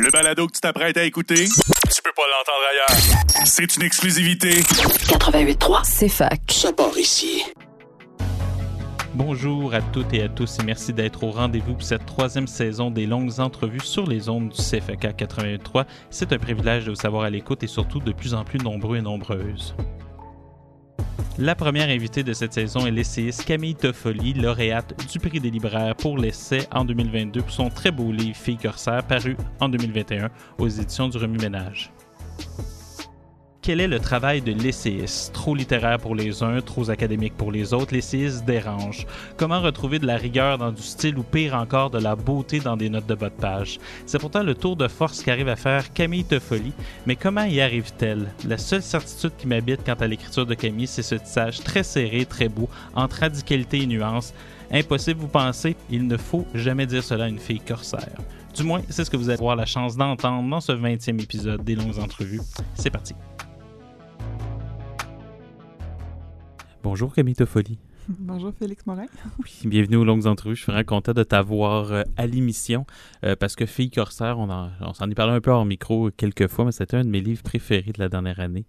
Le balado que tu t'apprêtes à écouter, tu peux pas l'entendre ailleurs. C'est une exclusivité. 88.3, c'est fac. Ça part ici. Bonjour à toutes et à tous et merci d'être au rendez-vous pour cette troisième saison des longues entrevues sur les ondes du CFK 83. C'est un privilège de vous savoir à l'écoute et surtout de plus en plus nombreux et nombreuses. La première invitée de cette saison est l'essayiste Camille Toffoli, lauréate du prix des libraires pour l'essai en 2022 pour son très beau livre Fille corsaire paru en 2021 aux éditions du Remue-Ménage. Quel est le travail de l'essayiste? Trop littéraire pour les uns, trop académique pour les autres, l'essayiste dérange. Comment retrouver de la rigueur dans du style ou pire encore de la beauté dans des notes de bas de page? C'est pourtant le tour de force qu'arrive à faire Camille Toffoli, mais comment y arrive-t-elle? La seule certitude qui m'habite quant à l'écriture de Camille, c'est ce tissage très serré, très beau, entre radicalité et nuance. Impossible, vous pensez? Il ne faut jamais dire cela à une fille corsaire. Du moins, c'est ce que vous allez avoir la chance d'entendre dans ce 20e épisode des longues entrevues. C'est parti. Bonjour Camille Toffoli. Bonjour Félix Morin. Oui, bienvenue aux longues entrevues. Je suis vraiment content de t'avoir euh, à l'émission euh, parce que Fille Corsaire, on, en- on s'en est parlé un peu hors micro quelques fois, mais c'était un de mes livres préférés de la dernière année.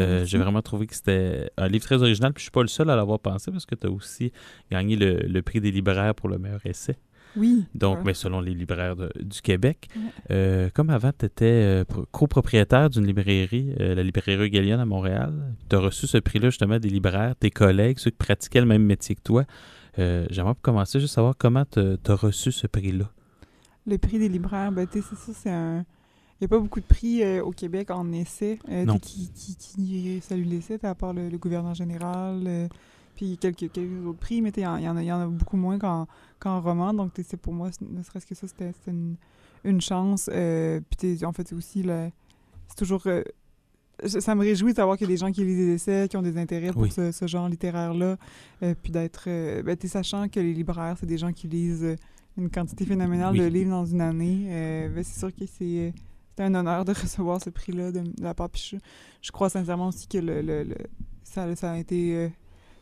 Euh. J'ai vraiment trouvé que c'était un livre très original, puis je suis pas le seul à l'avoir pensé parce que tu as aussi gagné le, le prix des libraires pour le meilleur essai. Oui. Donc, Ouais. mais selon les libraires de- du Québec. Ouais. Euh, comme avant, tu étais copropriétaire d'une librairie, euh, la librairie Galion à Montréal. Tu as reçu ce prix-là justement des libraires, tes collègues, ceux qui pratiquaient le même métier que toi. Euh, J'aimerais pour commencer juste savoir comment tu as reçu ce prix-là. Le prix des libraires, ben, tu sais, c'est ça, c'est un. Il n'y a pas beaucoup de prix euh, au Québec en essai. euh, Non. Qui, qui, qui salue l'essai, à part le, le gouverneur général, euh, puis quelques, quelques autres prix, mais il y, en- y en a- il y en a beaucoup moins qu'en roman. Donc, c'est pour moi, ne serait-ce que ça, c'était une, une chance. euh, puis, en fait, c'est aussi, le- c'est toujours. euh, ça me réjouit de savoir qu'il y a des gens qui lisent des essais, qui ont des intérêts pour Oui. ce, ce genre littéraire-là. euh, puis d'être. euh, ben, tu sachant que les libraires, c'est des gens qui lisent une quantité phénoménale Oui. de livres dans une année, ben, c'est sûr que c'est. c'est un honneur de recevoir ce prix-là de, de la part. Puis je, je crois sincèrement aussi que le, le- le- ça, ça a été.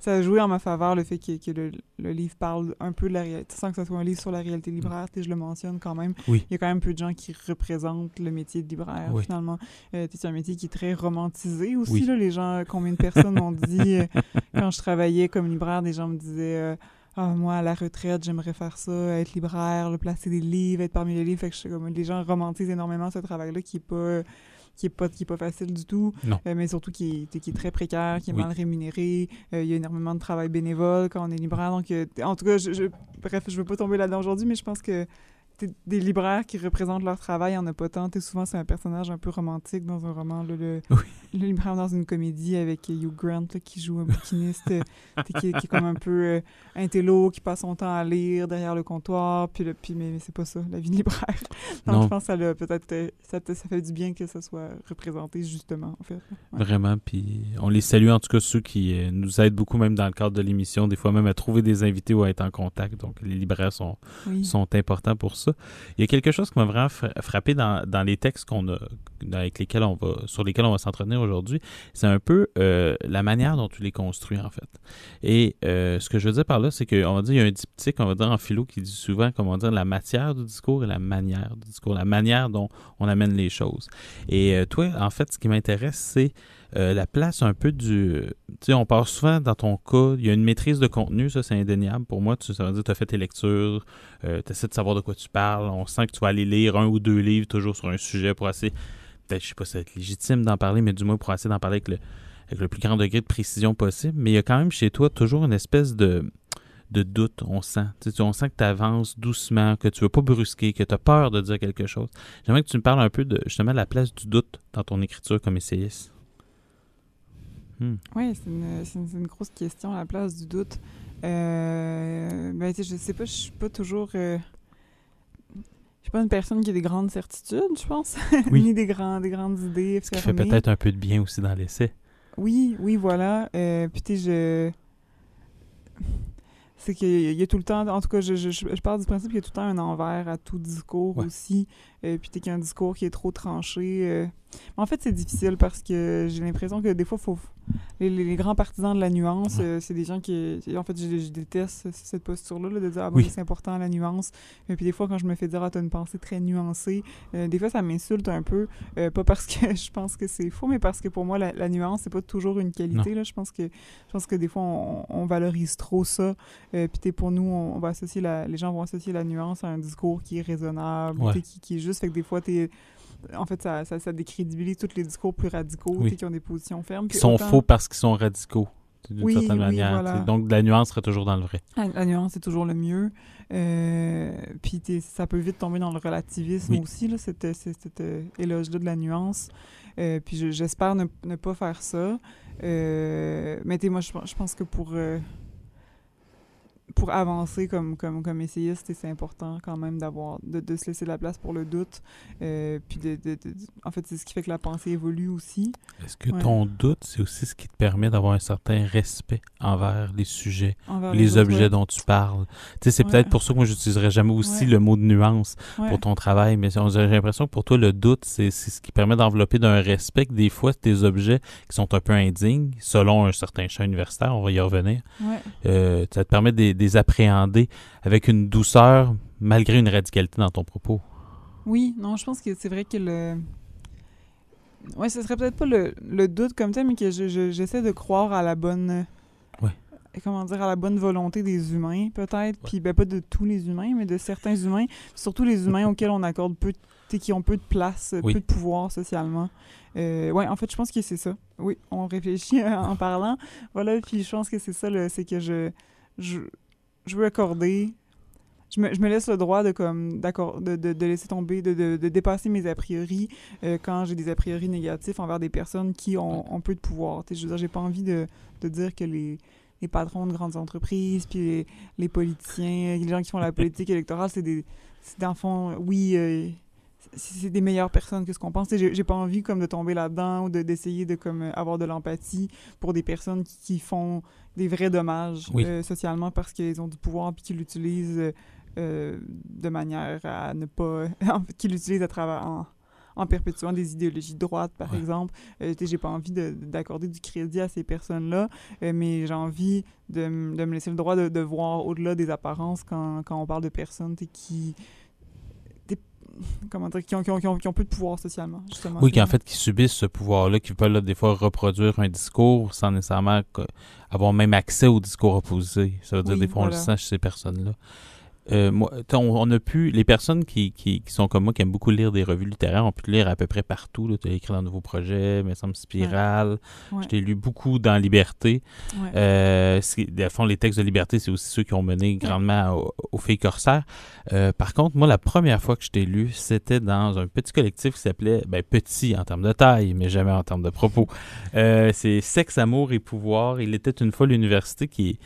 Ça a joué en ma faveur le fait que, que le, le livre parle un peu de la réalité, sans que ce soit un livre sur la réalité libraire, je le mentionne quand même. Oui. Il y a quand même peu de gens qui représentent le métier de libraire, Oui. finalement. Euh, c'est un métier qui est très romantisé aussi. Oui. Là, les gens, combien de personnes m'ont dit, euh, quand je travaillais comme libraire, des gens me disaient euh, Ah, moi, à la retraite, j'aimerais faire ça, être libraire, placer des livres, être parmi les livres. Fait que je comme, les gens romantisent énormément ce travail-là qui est pas qui est pas qui est pas facile du tout Non. euh, mais surtout qui est, qui est très précaire qui est Oui. mal rémunéré Euh, il y a énormément de travail bénévole quand on est libraire donc euh, en tout cas je, je- bref je veux pas tomber là-dedans aujourd'hui mais je pense que des libraires qui représentent leur travail, il n'y en a pas tant. T'sais, souvent, c'est un personnage un peu romantique dans un roman. là, le, Oui. le libraire dans une comédie avec Hugh Grant là, qui joue un bouquiniste euh, qui, est- qui est comme un peu euh, intello, qui passe son temps à lire derrière le comptoir. Puis, le- puis, mais, mais c'est pas ça, la vie de libraire. Donc, Non. je pense que ça, peut-être, euh, ça, ça fait du bien que ça soit représenté, justement, en fait. Ouais. Vraiment, puis on les salue en tout cas ceux qui euh, nous aident beaucoup même dans le cadre de l'émission, des fois même à trouver des invités ou à être en contact. Donc les libraires sont, Oui. sont importants pour ça. Il y a quelque chose qui m'a vraiment fra- frappé dans, dans les textes qu'on a, avec lesquels on va, sur lesquels on va s'entretenir aujourd'hui. C'est un peu euh, la manière dont tu les construis, en fait. Et euh, ce que je veux dire par là, c'est qu'on va dire, il y a un diptyque, on va dire en philo, qui dit souvent, comment dire, la matière du discours et la manière du discours, la manière dont on amène les choses. Et euh, toi, en fait, ce qui m'intéresse, c'est euh, la place un peu du... Tu sais, on part souvent dans ton cas, il y a une maîtrise de contenu, ça c'est indéniable. Pour moi, tu, ça veut dire que tu as fait tes lectures, euh, tu essaies de savoir de quoi tu parles, on sent que tu vas aller lire un ou deux livres toujours sur un sujet pour essayer, peut-être, je sais pas si c'est légitime d'en parler, mais du moins pour essayer d'en parler avec le, avec le plus grand degré de précision possible. Mais il y a quand même chez toi toujours une espèce de de doute, on sent. Tu sais, on sent que tu avances doucement, que tu veux pas brusquer, que tu as peur de dire quelque chose. J'aimerais que tu me parles un peu de justement de la place du doute dans ton écriture comme essayiste. Hmm. Oui, c'est une, c'est une- grosse question, la place du doute. Euh, ben, je sais pas, je suis pas toujours. euh, je suis pas une personne qui a des grandes certitudes, je pense. Oui. Ni des, grands, des grandes idées. Ce qui fait peut-être un peu de bien aussi dans l'essai. Oui, oui, voilà. Euh, puis, tu sais, je. C'est qu'il y y a tout le temps, en tout cas, je, je, je je pars du principe qu'il y a tout le temps un envers à tout discours Ouais. aussi. Euh, puis t'es qu'un discours qui est trop tranché. euh. En fait, c'est difficile parce que j'ai l'impression que des fois, faut les, les- les grands partisans de la nuance, Ouais. euh, c'est des gens qui... En fait, je, je déteste cette posture-là, là, de dire « Ah, bon, Oui. c'est important, la nuance. Et puis des fois, quand je me fais dire « Ah, t'as une pensée très nuancée euh, des fois, ça m'insulte un peu. euh, pas parce que je pense que c'est faux, mais parce que pour moi, la, la nuance, c'est pas toujours une qualité. Là. Je, pense que, je pense que des fois, on, on valorise trop ça. Euh, puis pour nous, on, on va associer la, les gens vont associer la nuance à un discours qui est raisonnable, Ouais. qui, qui est juste. Fait que des fois, t'es... En fait, ça, ça, ça décrédibilise tous les discours plus radicaux Oui. qui ont des positions fermes. Qui sont autant- faux parce qu'ils sont radicaux, d'une Oui, certaine oui, manière. voilà. Donc, la nuance serait toujours dans le vrai. La, la nuance, c'est toujours le mieux. Euh, puis ça peut vite tomber dans le relativisme aussi, là, cet, euh, cet, euh, éloge-là de la nuance. Euh, puis je- j'espère ne, ne pas faire ça. Euh, mais moi, je, pense- je pense que pour, pour avancer comme, comme, comme essayiste, c'est important quand même d'avoir de, de se laisser de la place pour le doute. Euh, puis de, de- de- en fait, c'est ce qui fait que la pensée évolue aussi. Est-ce que Ouais. ton doute, c'est aussi ce qui te permet d'avoir un certain respect envers les sujets, envers les autres, objets ouais. dont tu parles? Tu sais, c'est Ouais. peut-être pour ça que moi, j'utiliserai jamais aussi le mot de nuance pour ton travail, mais j'ai l'impression que pour toi, le doute, c'est ce qui permet d'envelopper d'un respect que des fois, tes objets qui sont un peu indignes, selon un certain champ universitaire, on va y revenir, euh, ça te permet de les- de les appréhender avec une douceur malgré une radicalité dans ton propos? Oui, non, je pense que c'est vrai que le. Ouais, ce serait peut-être pas le, le doute comme tel, mais que je- je- j'essaie de croire à la bonne. Ouais. Comment dire, à la bonne volonté des humains, peut-être. Puis, ben, pas de tous les humains, mais de certains humains. Surtout les humains auxquels on accorde peu, de- qui ont peu de place, Oui. peu de pouvoir socialement. Euh, ouais, en fait, je pense que c'est ça. Oui, on réfléchit en parlant. Voilà, puis je pense que c'est ça, c'est que je, je, je veux accorder je me, je me laisse le droit de comme d'accord de, de, de laisser tomber de, de, de dépasser mes a priori euh, quand j'ai des a priori négatifs envers des personnes qui ont, ont peu de pouvoir. Je veux dire j'ai pas envie de, de dire que les les patrons de grandes entreprises puis les, les politiciens les gens qui font la politique électorale c'est des c'est dans le fond oui euh, c'est des meilleures personnes que ce qu'on pense. J'ai pas envie comme de tomber là-dedans ou de d'essayer de comme euh, avoir de l'empathie pour des personnes qui, qui font des vrais dommages Oui. euh, socialement parce qu'ils ont du pouvoir puis qu'ils l'utilisent euh, euh, de manière à ne pas qu'ils l'utilisent à travers en, en perpétuant des idéologies de droite par Ouais. exemple euh, j'ai pas envie de- d'accorder du crédit à ces personnes là mais j'ai envie de, de me laisser le droit de, de voir au-delà des apparences quand, quand on parle de personnes qui comment dire qui ont, qui, ont, qui, ont, qui ont peu de pouvoir socialement justement Oui, qui en fait, qui subissent ce pouvoir-là, qui peuvent là, des fois reproduire un discours sans nécessairement avoir même accès au discours opposé. Ça veut dire des fois on le sent chez ces personnes-là. Euh, moi, on, on a pu, les personnes qui, qui, qui sont comme moi, qui aiment beaucoup lire des revues littéraires, ont pu te lire à peu près partout. Tu as écrit dans Nouveau Projet, me semble Spirale. Ouais. Je t'ai lu beaucoup dans Liberté. Ouais. Euh, à fond, les textes de Liberté, c'est aussi ceux qui ont mené grandement au- aux filles corsaires. Euh, par contre, moi, la première fois que je t'ai lu, c'était dans un petit collectif qui s'appelait, ben, petit en termes de taille, mais jamais en termes de propos. C'est Sexe, Amour et Pouvoir. Il était une fois l'université qui,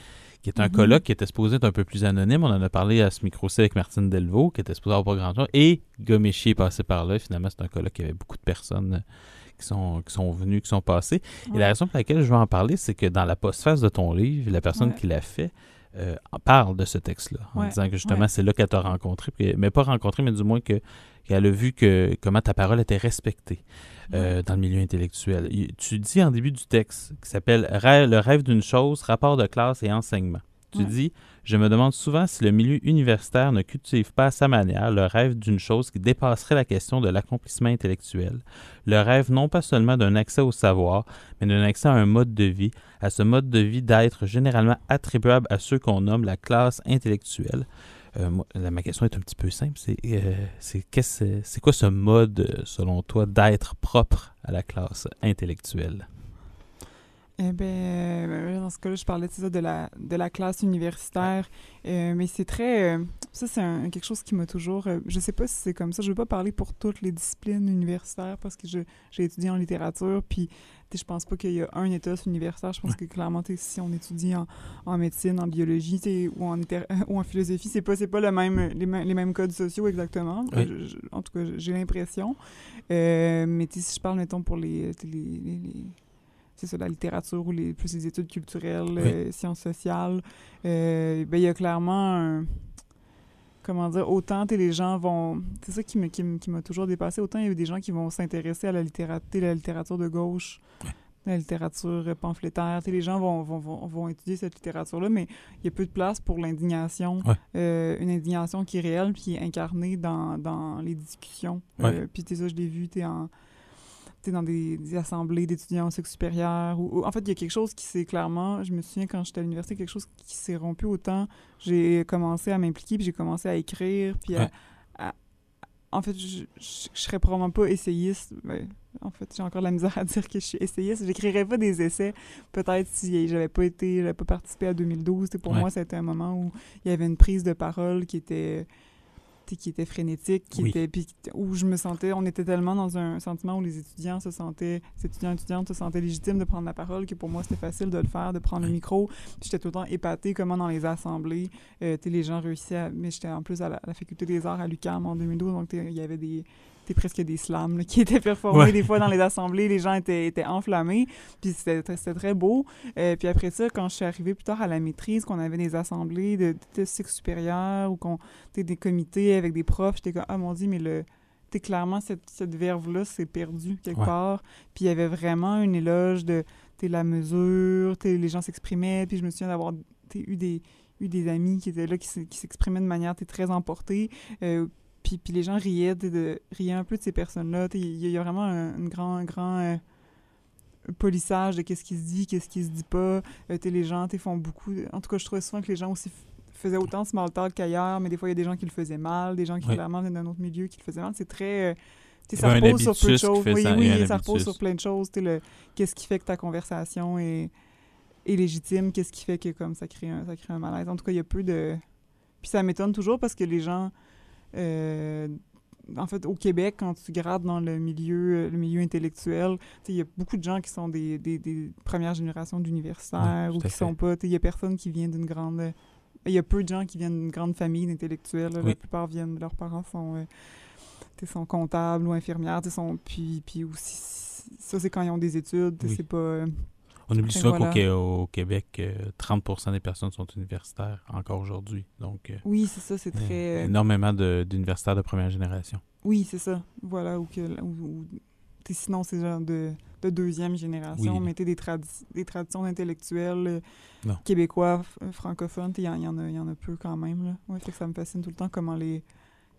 qui est un Mhm. colloque qui était supposé être un peu plus anonyme. On en a parlé à ce micro-ci avec Martine Delvaux, qui était supposé avoir pas grand-chose. Et Goméchi est passé par là. Finalement, c'est un colloque qui avait beaucoup de personnes euh, qui sont, qui sont venues, qui sont passées. Et la raison pour laquelle je veux en parler, c'est que dans la postface de ton livre, la personne Ouais. qui l'a fait euh, parle de ce texte-là, en Ouais, disant que justement, c'est là qu'elle t'a rencontré, mais pas rencontré, mais du moins que qu'elle a vu que comment ta parole était respectée euh, dans le milieu intellectuel. Tu dis en début du texte, qui s'appelle Le rêve d'une chose, rapport de classe et enseignement. Tu Ouais. dis Je me demande souvent si le milieu universitaire ne cultive pas à sa manière le rêve d'une chose qui dépasserait la question de l'accomplissement intellectuel. Le rêve non pas seulement d'un accès au savoir, mais d'un accès à un mode de vie, à ce mode de vie d'être généralement attribuable à ceux qu'on nomme la classe intellectuelle. Euh, moi, ma question est un petit peu simple. C'est euh, c'est quoi ce mode, euh, selon toi, d'être propre à la classe intellectuelle? Eh ben, euh, dans ce cas-là, je parlais de la, de la classe universitaire, euh, mais c'est très... euh, ça, c'est un- quelque chose qui m'a toujours... euh, je sais pas si c'est comme ça, je veux pas parler pour toutes les disciplines universitaires, parce que je- j'ai étudié en littérature, puis je pense pas qu'il y a un état universitaire, je pense que clairement, si on étudie en, en médecine, en biologie, ou en, ou en philosophie, c'est pas, c'est pas le même, les, mêmes- les mêmes codes sociaux exactement, Oui. Je- je- en tout cas, j'ai l'impression. Mais si je parle, mettons, pour les c'est ça, la littérature ou les, plus les études culturelles, Oui. euh, sciences sociales, euh, ben, il y a clairement un... comment dire, autant les gens vont. C'est ça qui m'a qui, m'a toujours dépassé. Autant il y a des gens qui vont s'intéresser à la littérature, la littérature de gauche, la littérature pamphlétaire. les gens vont, vont, vont, vont, étudier cette littérature-là, mais il y a peu de place pour l'indignation. Euh, une indignation qui est réelle puis qui est incarnée dans, dans les discussions. Euh, puis ça, je l'ai vu, tu en dans des, assemblées d'étudiants au sexe supérieur. Ou, en fait, il y a quelque chose qui s'est clairement, je me souviens quand j'étais à l'université, quelque chose qui s'est rompu autant. J'ai commencé à m'impliquer, puis j'ai commencé à écrire, puis en fait, je, je, serais probablement pas essayiste. Ben, en fait, j'ai encore la misère à dire que je suis essayiste. J'écrirais pas des essais. Peut-être si j'avais pas été, j'avais pas participé à 2012. Pour moi, c'était un moment où il y avait une prise de parole qui était qui était frénétique, qui était puis où je me sentais, on était tellement dans un sentiment où les étudiants se sentaient, les étudiants et étudiantes se sentaient légitimes de prendre la parole que pour moi c'était facile de le faire, de prendre le micro. J'étais tout le temps épatée comment dans les assemblées, euh, les gens réussissaient, mais j'étais en plus à la, la, faculté des arts à l'UQAM en 2012, donc il y avait des c'était presque des slams qui étaient performés des fois dans les assemblées. Les gens étaient, étaient enflammés. Puis c'était très beau. Euh, puis après ça, quand je suis arrivée plus tard à la maîtrise, qu'on avait des assemblées de, de cycle supérieur ou qu'on des comités avec des profs, j'étais comme, ah mon Dieu, mais le clairement, cette, cette verve-là s'est perdue quelque part. Puis il y avait vraiment une éloge de la mesure, les gens s'exprimaient. Puis je me souviens d'avoir eu des, eu des amis qui étaient là, qui s'exprimaient de manière très emportée. Euh, puis, puis les gens riaient, de, riaient un peu de ces personnes-là. Il y, a vraiment un, grand, grand euh, polissage de qu'est-ce qui se dit, qu'est-ce qui se dit pas. Euh, les gens font beaucoup. En tout cas, je trouvais souvent que les gens aussi faisaient autant de small talk qu'ailleurs, mais des fois, il y a des gens qui le faisaient mal, des gens qui clairement venaient d'un autre milieu qui le faisaient mal. C'est très. Euh, ça repose sur plein de choses. Oui, ça, oui, ça repose sur plein de choses. Qu'est-ce qui fait que ta conversation est, est légitime? Qu'est-ce qui fait que comme ça crée, un, ça crée un malaise? En tout cas, il y a peu de. Puis ça m'étonne toujours parce que les gens en fait, au Québec, quand tu grades dans le milieu, le milieu intellectuel, il y a beaucoup de gens qui sont des, des, premières générations d'universitaires ou qui sont pas. Il y a personne qui vient d'une grande. Il y a peu de gens qui viennent d'une grande famille d'intellectuels. La plupart viennent. Leurs parents sont, euh, sont comptables ou infirmières. Sont, puis, puis aussi, ça, c'est quand ils ont des études. C'est pas. On oublie souvent qu'au Québec, 30% euh, des personnes sont universitaires encore aujourd'hui. Donc, euh, oui, c'est ça, c'est très. Euh, énormément d'universitaires de, première génération. Oui, c'est ça. Voilà. Ou que, sinon, c'est genre de, de, deuxième génération. Oui. Mais des, des traditions intellectuelles québécois, francophones, il y, en a, y en a peu quand même. Là. Ouais, fait que ça me fascine tout le temps comment les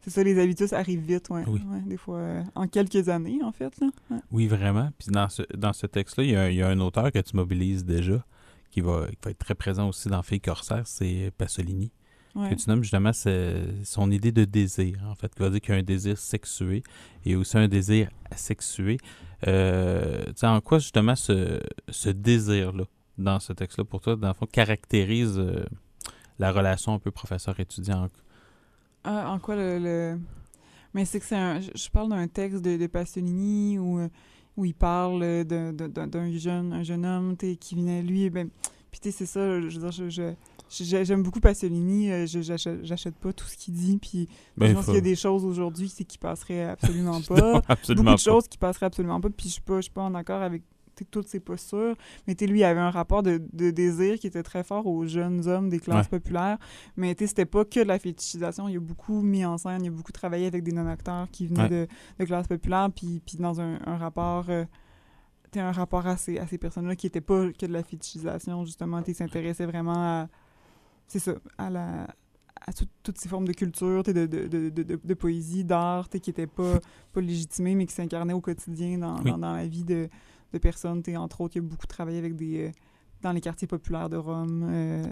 c'est ça, les habitudes arrivent vite, ouais. Oui. des fois, euh, en quelques années, en fait. Là. Oui, vraiment. Puis dans ce, dans ce texte-là, il y, a un auteur que tu mobilises déjà, qui va, qui va être très présent aussi dans Fille Corsaire, c'est Pasolini. Que tu nommes justement son idée de désir, en fait, qui va dire qu'il y a un désir sexué et aussi un désir asexué. Euh, tu sais, en quoi justement ce, ce désir-là, dans ce texte-là, pour toi, dans le fond, caractérise euh, la relation un peu professeur-étudiant? Ah, en quoi le. Mais c'est que c'est un. Je parle d'un texte de, de Pasolini où, où il parle d'un jeune, un jeune homme qui venait, lui, ben. Puis tu sais, c'est ça, je veux dire, je, J'aime beaucoup Pasolini, euh, j'achète pas tout ce qu'il dit, puis ben, je pense qu'il y a des choses aujourd'hui qui passeraient absolument pas. absolument beaucoup de choses qui passeraient absolument pas, puis je suis pas, je suis pas en accord avec toutes ses postures. Mais lui, il avait un rapport de, désir qui était très fort aux jeunes hommes des classes populaires. Mais c'était pas que de la fétichisation. Il a beaucoup mis en scène, il a beaucoup travaillé avec des non-acteurs qui venaient de, de classes populaires, puis, puis dans un, rapport... Euh, un rapport à ces, à ces personnes-là qui n'était pas que de la fétichisation, justement. Il s'intéressait vraiment à... C'est ça, à la à toutes ces formes de culture, de, de, de, de, poésie, d'art, qui n'étaient pas, pas légitimées, mais qui s'incarnaient au quotidien dans, dans, la vie de, de personnes. Entre autres, il a beaucoup travaillé avec des. Euh, dans les quartiers populaires de Rome. Euh,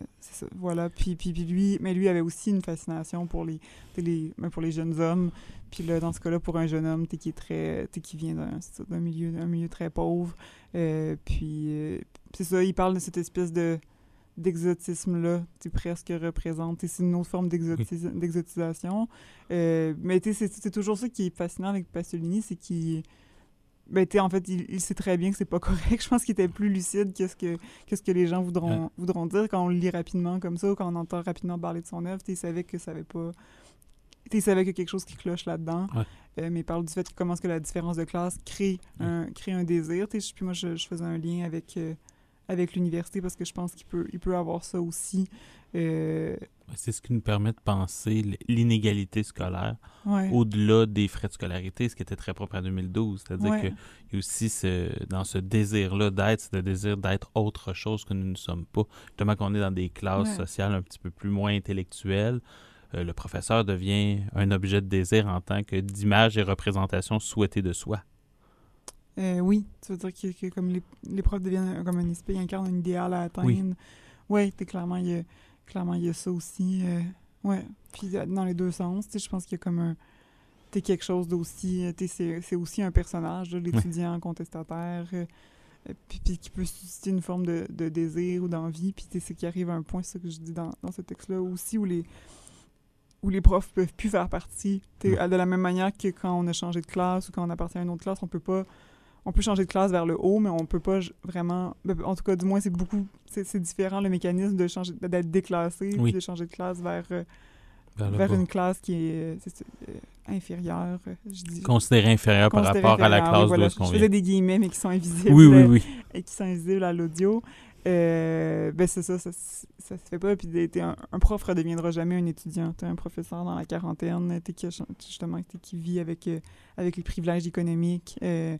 voilà. Puis, puis, lui, mais lui avait aussi une fascination pour les, les ben, pour les jeunes hommes. Puis là, dans ce cas-là, pour un jeune homme qui est très, qui vient d'un milieu, milieu très pauvre. Euh, puis c'est ça, il parle de cette espèce de d'exotisme-là, tu presque représente. C'est une autre forme d'exotisation. mais c'est toujours ça qui est fascinant avec Pasolini, c'est qu'il ben, en fait, il, sait très bien que c'est pas correct. Je pense qu'il était plus lucide que ce que, ce que les gens voudront, voudront dire quand on le lit rapidement comme ça ou quand on entend rapidement parler de son œuvre. Il savait que ça avait pas. Il savait qu'il y a quelque chose qui cloche là-dedans. Euh, mais il parle du fait que comment est-ce que la différence de classe crée un, crée un désir. Puis moi, je, faisais un lien avec, euh, avec l'université parce que je pense qu'il peut, il peut avoir ça aussi. Euh, C'est ce qui nous permet de penser l'inégalité scolaire Ouais. au-delà des frais de scolarité, ce qui était très propre à 2012. C'est-à-dire Ouais. qu'il y a aussi ce, dans ce désir-là d'être, c'est le désir d'être autre chose que nous ne sommes pas. Justement qu'on est dans des classes Ouais. sociales un petit peu plus moins intellectuelles, euh, le professeur devient un objet de désir en tant que d'image et représentation souhaitée de soi. Euh, oui, ça veut dire que, que comme les, les profs deviennent comme un esprit, ils incarnent un idéal à atteindre. Oui. Oui, clairement, il y a, clairement, il y a ça aussi. euh, ouais. Puis euh, dans les deux sens, tu sais, je pense qu'il y a comme un. T'es quelque chose d'aussi. euh, t'es- C'est aussi un personnage, l'étudiant contestataire. euh, puis, puis qui peut susciter une forme de, de désir ou d'envie. Puis tu sais, c'est qu'il arrive à un point, c'est ça que je dis dans, dans ce texte-là aussi, où les où les profs peuvent plus faire partie. Ouais. De la même manière que quand on a changé de classe ou quand on appartient à une autre classe, on peut pas on peut changer de classe vers le haut, mais on peut pas vraiment. ben, En tout cas, du moins, c'est beaucoup. C'est différent le mécanisme de changer, d'être déclassé, Oui. puis de changer de classe vers, euh, Vers une classe qui est euh, euh, inférieure. Je dis. Considéré inférieur par considérée rapport à la inférieure, classe voilà. qu'on Je faisais des guillemets, mais qui sont invisibles. Oui, oui, oui. Et qui sont invisibles à l'audio. Euh, ben c'est ça, ça, ça se fait pas. Puis t'es- un, un prof redeviendra jamais un étudiant. T'es un professeur dans la quarantaine, t'es qui, justement qui vit avec, euh, avec les privilèges économiques euh,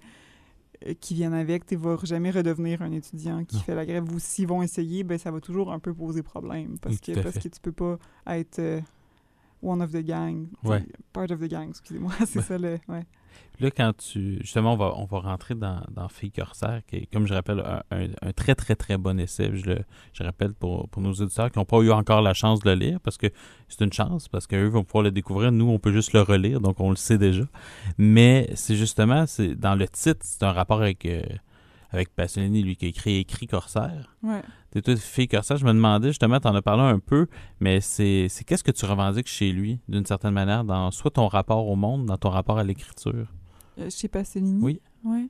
qui viennent avec. Tu vas jamais redevenir un étudiant qui Non. fait la grève. Ou s'ils vont essayer, ben ça va toujours un peu poser problème. Parce, que, parce que tu peux pas être euh, one of the gang. Ouais. Part of the gang, excusez-moi. c'est Ouais. ça le. Ouais. Là, quand tu. Justement, on va, on va rentrer dans, dans Fille Corsaire, qui est, comme je rappelle, un, très, très, très bon essai. Je, le, rappelle pour, pour nos auditeurs qui n'ont pas eu encore la chance de le lire, parce que c'est une chance, parce qu'eux vont pouvoir le découvrir. Nous, on peut juste le relire, donc on le sait déjà. Mais c'est justement, c'est dans le titre, c'est un rapport avec, euh, avec lui, qui a écrit Écrit Corsaire. T'es toute fille Corsaire. Je me demandais, justement, t'en as parlé un peu, mais c'est c'est qu'est-ce que tu revendiques chez lui, d'une certaine manière, dans soit ton rapport au monde, dans ton rapport à l'écriture? Euh, chez Pasolini? Oui. Ouais.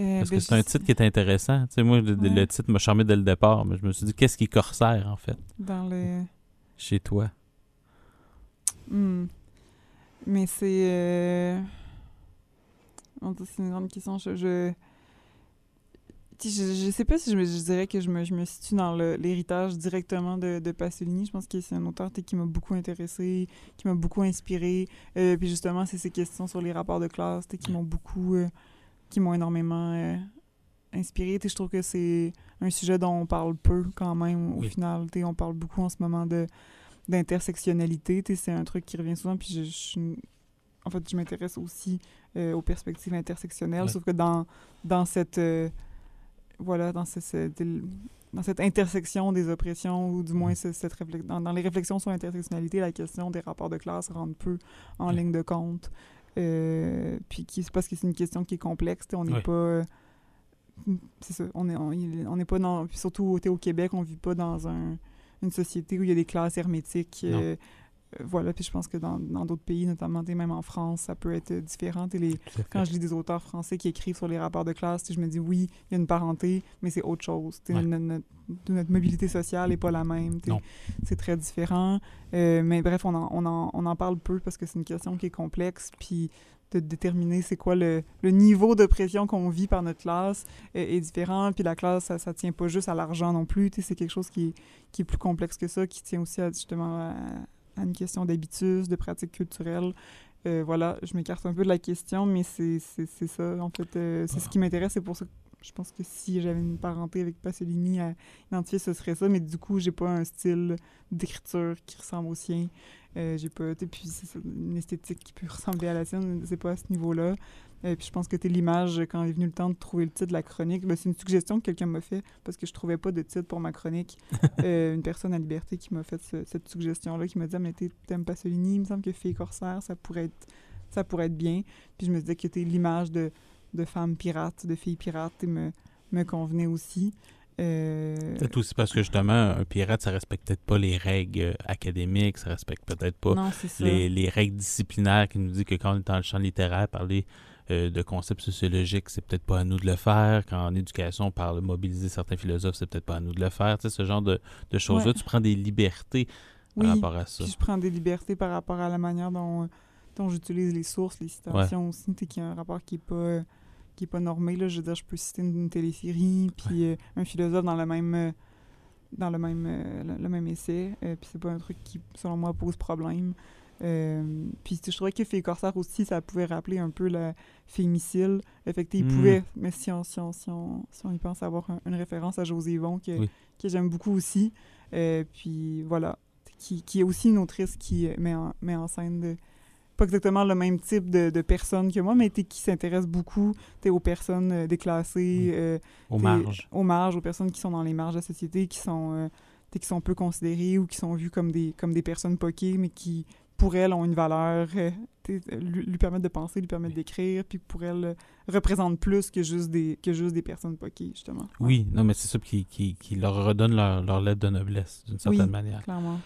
Euh, Parce ben, que c'est un titre qui est intéressant. Tu sais, moi, le, Ouais. le titre m'a charmé dès le départ, mais je me suis dit, qu'est-ce qui est corsaire, en fait, Dans le. chez toi? Hmm. Mais c'est. euh, c'est une grande question. Je. je... Je, je sais pas si je, me, je dirais que je me, je me situe dans l'héritage directement de, de Pasolini. Je pense que c'est un auteur qui m'a beaucoup intéressé, qui m'a beaucoup inspiré. Euh, puis justement, c'est ces questions sur les rapports de classe qui m'ont beaucoup. euh, qui m'ont énormément euh, inspiré. Je trouve que c'est un sujet dont on parle peu quand même au Oui. final. On parle beaucoup en ce moment de d'intersectionnalité. C'est un truc qui revient souvent. Puis je, je- en fait, je m'intéresse aussi euh, aux perspectives intersectionnelles. Ouais. Sauf que dans, dans cette. euh, voilà, dans ce- ce- dans cette intersection des oppressions, ou du moins ce- cette dans, dans les réflexions sur l'intersectionnalité, la question des rapports de classe rentre peu en Ouais. ligne de compte. Euh, puis qui- c'est parce que c'est une question qui est complexe. On n'est Ouais. pas. euh, c'est ça. On est, on, on n'est pas dans. puis surtout sais, au Québec, on vit pas dans un, une société où il y a des classes hermétiques. Euh, voilà, puis je pense que dans dans d'autres pays, notamment sais, même en France, ça peut être différent. Sais, Les, quand je lis des auteurs français qui écrivent sur les rapports de classe, je me dis oui, il y a une parenté, mais c'est autre chose. Ouais. Notre, notre- notre mobilité sociale n'est pas la même. C'est très différent. Euh, mais bref, on en, on, en, on en parle peu parce que c'est une question qui est complexe. Puis de déterminer c'est quoi le, le niveau de pression qu'on vit par notre classe est, est différent. Puis la classe, ça, ça tient pas juste à l'argent non plus. C'est quelque chose qui est, qui est plus complexe que ça, qui tient aussi à, justement à, à une question d'habitudes, de pratiques culturelles. Euh, voilà, je m'écarte un peu de la question, mais c'est ça. En fait, euh, c'est ce qui m'intéresse. C'est pour ça que je pense que si j'avais une parenté avec Pasolini à identifier, ce serait ça. Mais du coup, j'ai pas un style d'écriture qui ressemble au sien. Euh, j'ai pas, puis c'est une esthétique qui peut ressembler à la sienne, c'est pas à ce niveau-là. Euh, puis je pense que t'es l'image, quand est venu le temps de trouver le titre de la chronique, ben, c'est une suggestion que quelqu'un m'a fait parce que je trouvais pas de titre pour ma chronique. Euh, une personne à Liberté qui m'a fait ce- cette suggestion-là, qui m'a dit ah, mais t'es- t'aimes Pasolini, il me semble que Fille Corsaire, ça pourrait être, ça pourrait être bien. Puis je me disais que t'es l'image de, de femme pirate, de fille pirate, et me, me convenait aussi. Euh, Peut-être aussi parce que justement, un pirate, ça respecte peut-être pas les règles académiques, ça respecte peut-être pas non, les, les règles disciplinaires qui nous dit que quand on est dans le champ littéraire, parler euh, de concepts sociologiques, c'est peut-être pas à nous de le faire. Quand en éducation, on parle de mobiliser certains philosophes, c'est peut-être pas à nous de le faire. Tu sais, ce genre de, de choses-là, Ouais. tu prends des libertés par rapport à ça. Puis je prends des libertés par rapport à la manière dont, euh, dont j'utilise les sources, les citations aussi. Tu sais, qu'il y a un rapport qui est pas euh, qui est pas normé. Là. Je veux dire, je peux citer une, une télésérie, puis euh, un philosophe dans le même dans le même, le, même essai. Euh, puis c'est pas un truc qui, selon moi, pose problème. Euh, puis je trouvais que Fille Corsaire aussi, ça pouvait rappeler un peu la fémicile. Effectivement, il hmm. pouvait, mais si on, si, on, si, on, si on y pense avoir une référence à José Yvon, que, que j'aime beaucoup aussi. puis voilà, qui, qui, est aussi une autrice qui met en, met en scène de, pas exactement le même type de, de personnes que moi, mais qui s'intéresse beaucoup aux personnes euh, déclassées, euh, aux marges. Aux marges, aux personnes qui sont dans les marges de la société, qui sont, euh, qui sont peu considérées ou qui sont vues comme des, comme des personnes poquées, mais qui pour elle, ont une valeur, euh, lui, lui, permettent de penser, lui permettent d'écrire, puis pour elle, euh, représentent plus que juste des, que juste des personnes poquées, justement. Oui, non, mais c'est ça qui, qui, qui, leur redonne leur, leur lettre de noblesse, d'une certaine oui, manière. clairement.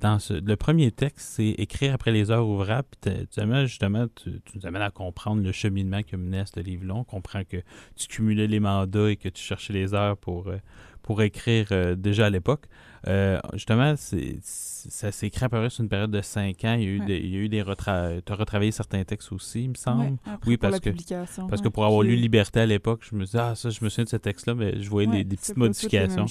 Dans ce, le premier texte, c'est écrire après les heures ouvrables. Tu amènes, justement, tu, tu, nous amènes à comprendre le cheminement que menait ce livre-là. On comprend que tu cumulais les mandats et que tu cherchais les heures pour, euh, pour écrire déjà à l'époque. Euh, justement, c'est, ça s'est écrit à peu près sur une période de cinq ans. Il y a eu des, il y a eu des retra... As retravaillé certains textes aussi, il me semble. oui, parce que parce que pour avoir lu Liberté à l'époque, je me disais ah ça, je me souviens de ce texte-là, mais je voyais des, petites modifications.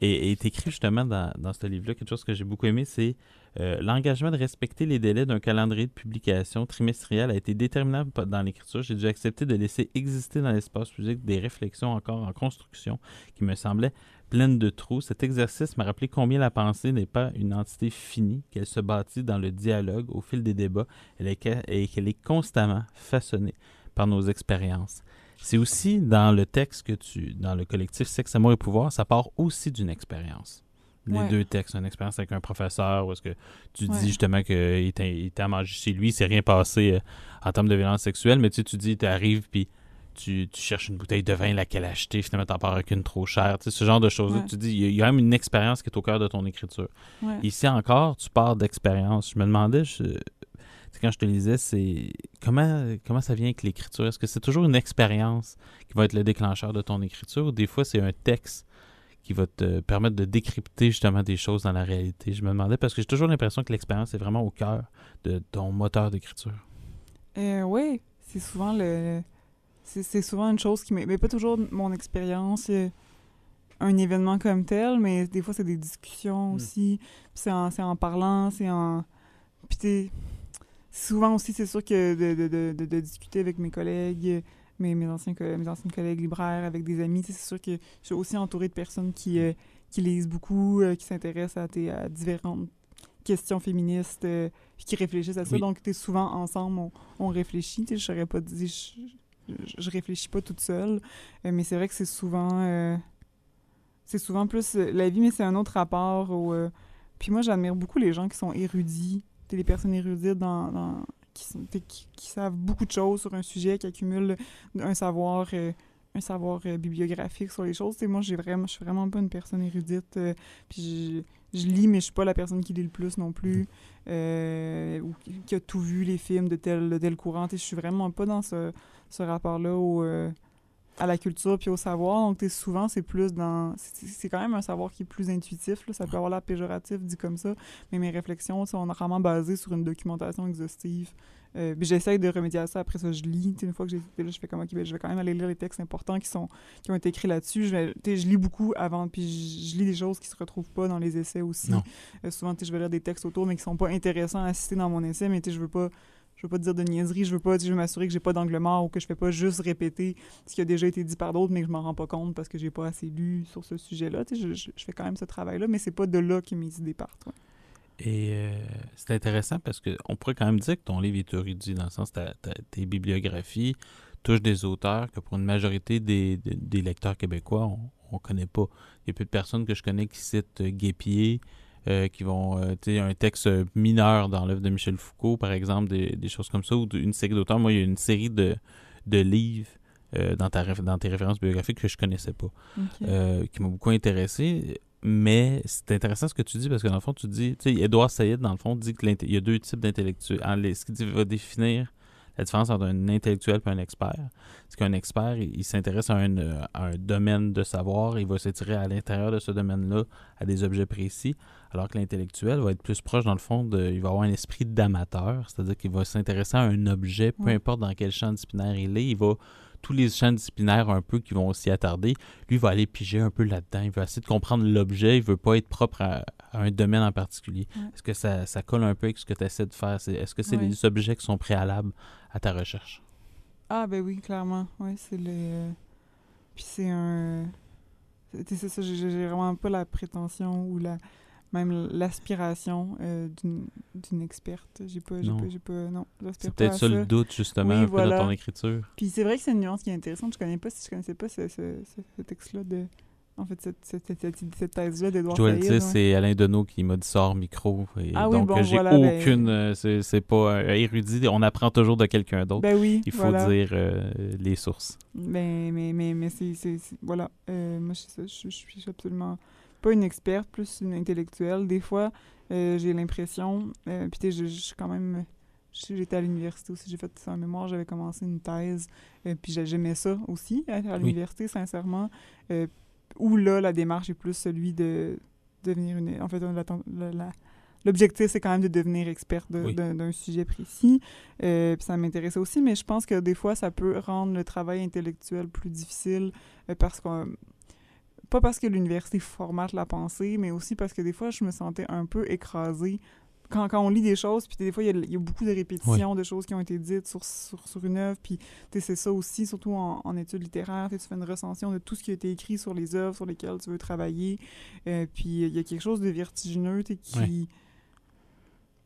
Et est écrit justement dans, ce livre-là, quelque chose que j'ai beaucoup aimé, c'est euh, l'engagement de respecter les délais d'un calendrier de publication trimestriel a été déterminant dans l'écriture. J'ai dû accepter de laisser exister dans l'espace public des réflexions encore en construction qui me semblaient pleine de trous. Cet exercice m'a rappelé combien la pensée n'est pas une entité finie, qu'elle se bâtit dans le dialogue au fil des débats et qu'elle est constamment façonnée par nos expériences. C'est aussi dans le texte que tu, dans le collectif Sexe, Amour et Pouvoir, ça part aussi d'une expérience. Les deux textes, une expérience avec un professeur où est-ce que tu dis justement qu'il t'a mangé chez lui, c'est rien passé euh, en termes de violence sexuelle, mais tu, sais, tu dis, tu arrives, puis tu, cherches une bouteille de vin, laquelle acheter, finalement, t'en pars avec une trop chère. Tu sais, ce genre de choses-là. Tu dis, il y, a même une expérience qui est au cœur de ton écriture. Ici encore, tu pars d'expérience. Je me demandais, je, quand je te lisais, c'est comment, comment ça vient avec l'écriture? Est-ce que c'est toujours une expérience qui va être le déclencheur de ton écriture ou des fois c'est un texte qui va te permettre de décrypter justement des choses dans la réalité? Je me demandais parce que j'ai toujours l'impression que l'expérience est vraiment au cœur de ton moteur d'écriture. Euh, oui, c'est souvent le c'est souvent une chose qui Mais pas toujours mon expérience, euh, un événement comme tel, mais des fois, c'est des discussions hmm. aussi. C'est en, en, parlant, c'est en. Puis, souvent aussi, c'est sûr que de, de, de, de, discuter avec mes collègues, mes, mes, anciens, mes anciens collègues libraires, avec des amis, c'est sûr que je suis aussi entourée de personnes qui, euh, qui lisent beaucoup, euh, qui s'intéressent à, à, différentes questions féministes, qui réfléchissent à ça. Donc, es souvent ensemble, on, on réfléchit. Je ne saurais pas dire je, réfléchis pas toute seule. Euh, mais c'est vrai que c'est souvent. Euh, c'est souvent plus euh, la vie, mais c'est un autre rapport. Au, puis moi, j'admire beaucoup les gens qui sont érudits, les personnes érudites dans, qui, qui, savent beaucoup de choses sur un sujet, qui accumulent un savoir un savoir bibliographique sur les choses. moi, j'ai vraiment, je suis vraiment pas une personne érudite. puis je, lis, mais je suis pas la personne qui lit le plus non plus, ou qui, a tout vu les films de tel, de tel courant. Je suis vraiment pas dans ce, ce rapport-là euh, à la culture puis au savoir. Donc, souvent, c'est plus dans... C'est quand même un savoir qui est plus intuitif. Là. Ça peut avoir l'air péjoratif dit comme ça, mais mes réflexions sont vraiment basées sur une documentation exhaustive. Euh, j'essaie de remédier à ça. Après ça, je lis. une fois que j'ai là, je fais comme, OK, ben, je vais quand même aller lire les textes importants qui, sont, qui ont été écrits là-dessus. Je, je lis beaucoup avant, puis je, lis des choses qui se retrouvent pas dans les essais aussi. Euh, souvent, je vais lire des textes autour, mais qui sont pas intéressants à citer dans mon essai, mais je veux pas je veux pas dire de niaiserie, je veux pas, je veux m'assurer que j'ai pas d'angle mort ou que je fais pas juste répéter ce qui a déjà été dit par d'autres, mais que je m'en rends pas compte parce que j'ai pas assez lu sur ce sujet-là. Je, je, fais quand même ce travail-là, mais c'est pas de là que mes idées partent. Et euh, c'est intéressant parce qu'on pourrait quand même dire que ton livre est érudit, dans le sens que tes bibliographies touchent des auteurs que pour une majorité des, lecteurs québécois, on ne connaît pas. Il y a peu de personnes que je connais qui citent Guépier, euh, qui vont, euh, tu sais, un texte mineur dans l'œuvre de Michel Foucault, par exemple, des, des choses comme ça, ou une série d'auteurs. Moi, il y a une série de, de livres euh, dans, ta, dans tes références biographiques que je connaissais pas, qui m'ont beaucoup intéressé. Mais c'est intéressant ce que tu dis parce que dans le fond, tu dis, tu sais, Edouard Saïd, dans le fond, dit qu'il y a deux types d'intellectuels. Ce qu'il va définir la différence entre un intellectuel et un expert. C'est qu'un expert, il, s'intéresse à un, à un, domaine de savoir, il va s'étirer à l'intérieur de ce domaine-là à des objets précis, alors que l'intellectuel va être plus proche, dans le fond, de, il va avoir un esprit d'amateur, c'est-à-dire qu'il va s'intéresser à un objet, peu importe dans quel champ disciplinaire il est, il va tous les champs disciplinaires un peu qui vont s'y attarder, lui va aller piger un peu là-dedans. Il va essayer de comprendre l'objet. Il veut pas être propre à, un domaine en particulier. Est-ce que ça, ça, colle un peu avec ce que tu essaies de faire? Est-ce que c'est les objets qui sont préalables à ta recherche? Ah, ben oui, clairement. Oui, c'est le. Euh, puis c'est un. C'est ça, j'ai vraiment pas la prétention ou la même l'aspiration euh, d'une experte. J'ai pas, j'ai pas, pas, non, C'est peut-être ça, le doute, justement, un peu dans ton écriture. Puis c'est vrai que c'est une nuance qui est intéressante. Je connais pas, si je connaissais pas ce, ce, ce texte-là de en fait, cette, cette, cette, thèse-là d'Edouard Je dois le dire, c'est Alain Deneau qui m'a dit hors micro. ah oui, donc, bon, j'ai ben, aucune. Euh, c'est pas euh, érudit. On apprend toujours de quelqu'un d'autre. Ben oui. Il faut dire euh, les sources. Ben, mais, mais, mais c'est. Voilà. moi, je, je, suis absolument pas une experte, plus une intellectuelle. Des fois, j'ai l'impression. puis, je, je suis quand même. J'étais à l'université aussi, j'ai fait ça en mémoire, j'avais commencé une thèse, puis j'aimais ça aussi, à, l'université, sincèrement où là, la démarche est plus celui de devenir une. En fait, L'objectif, c'est quand même de devenir experte d'un sujet précis. Euh, puis ça m'intéressait aussi, mais je pense que des fois, ça peut rendre le travail intellectuel plus difficile euh, parce qu'on. Pas parce que l'université formate la pensée, mais aussi parce que des fois, je me sentais un peu écrasée quand, quand, on lit des choses, puis des fois, il y, a beaucoup de répétitions de choses qui ont été dites sur, sur, sur une œuvre, puis c'est ça aussi, surtout en, en études littéraires, tu fais une recension de tout ce qui a été écrit sur les œuvres sur lesquelles tu veux travailler, euh, puis il y a quelque chose de vertigineux, qui...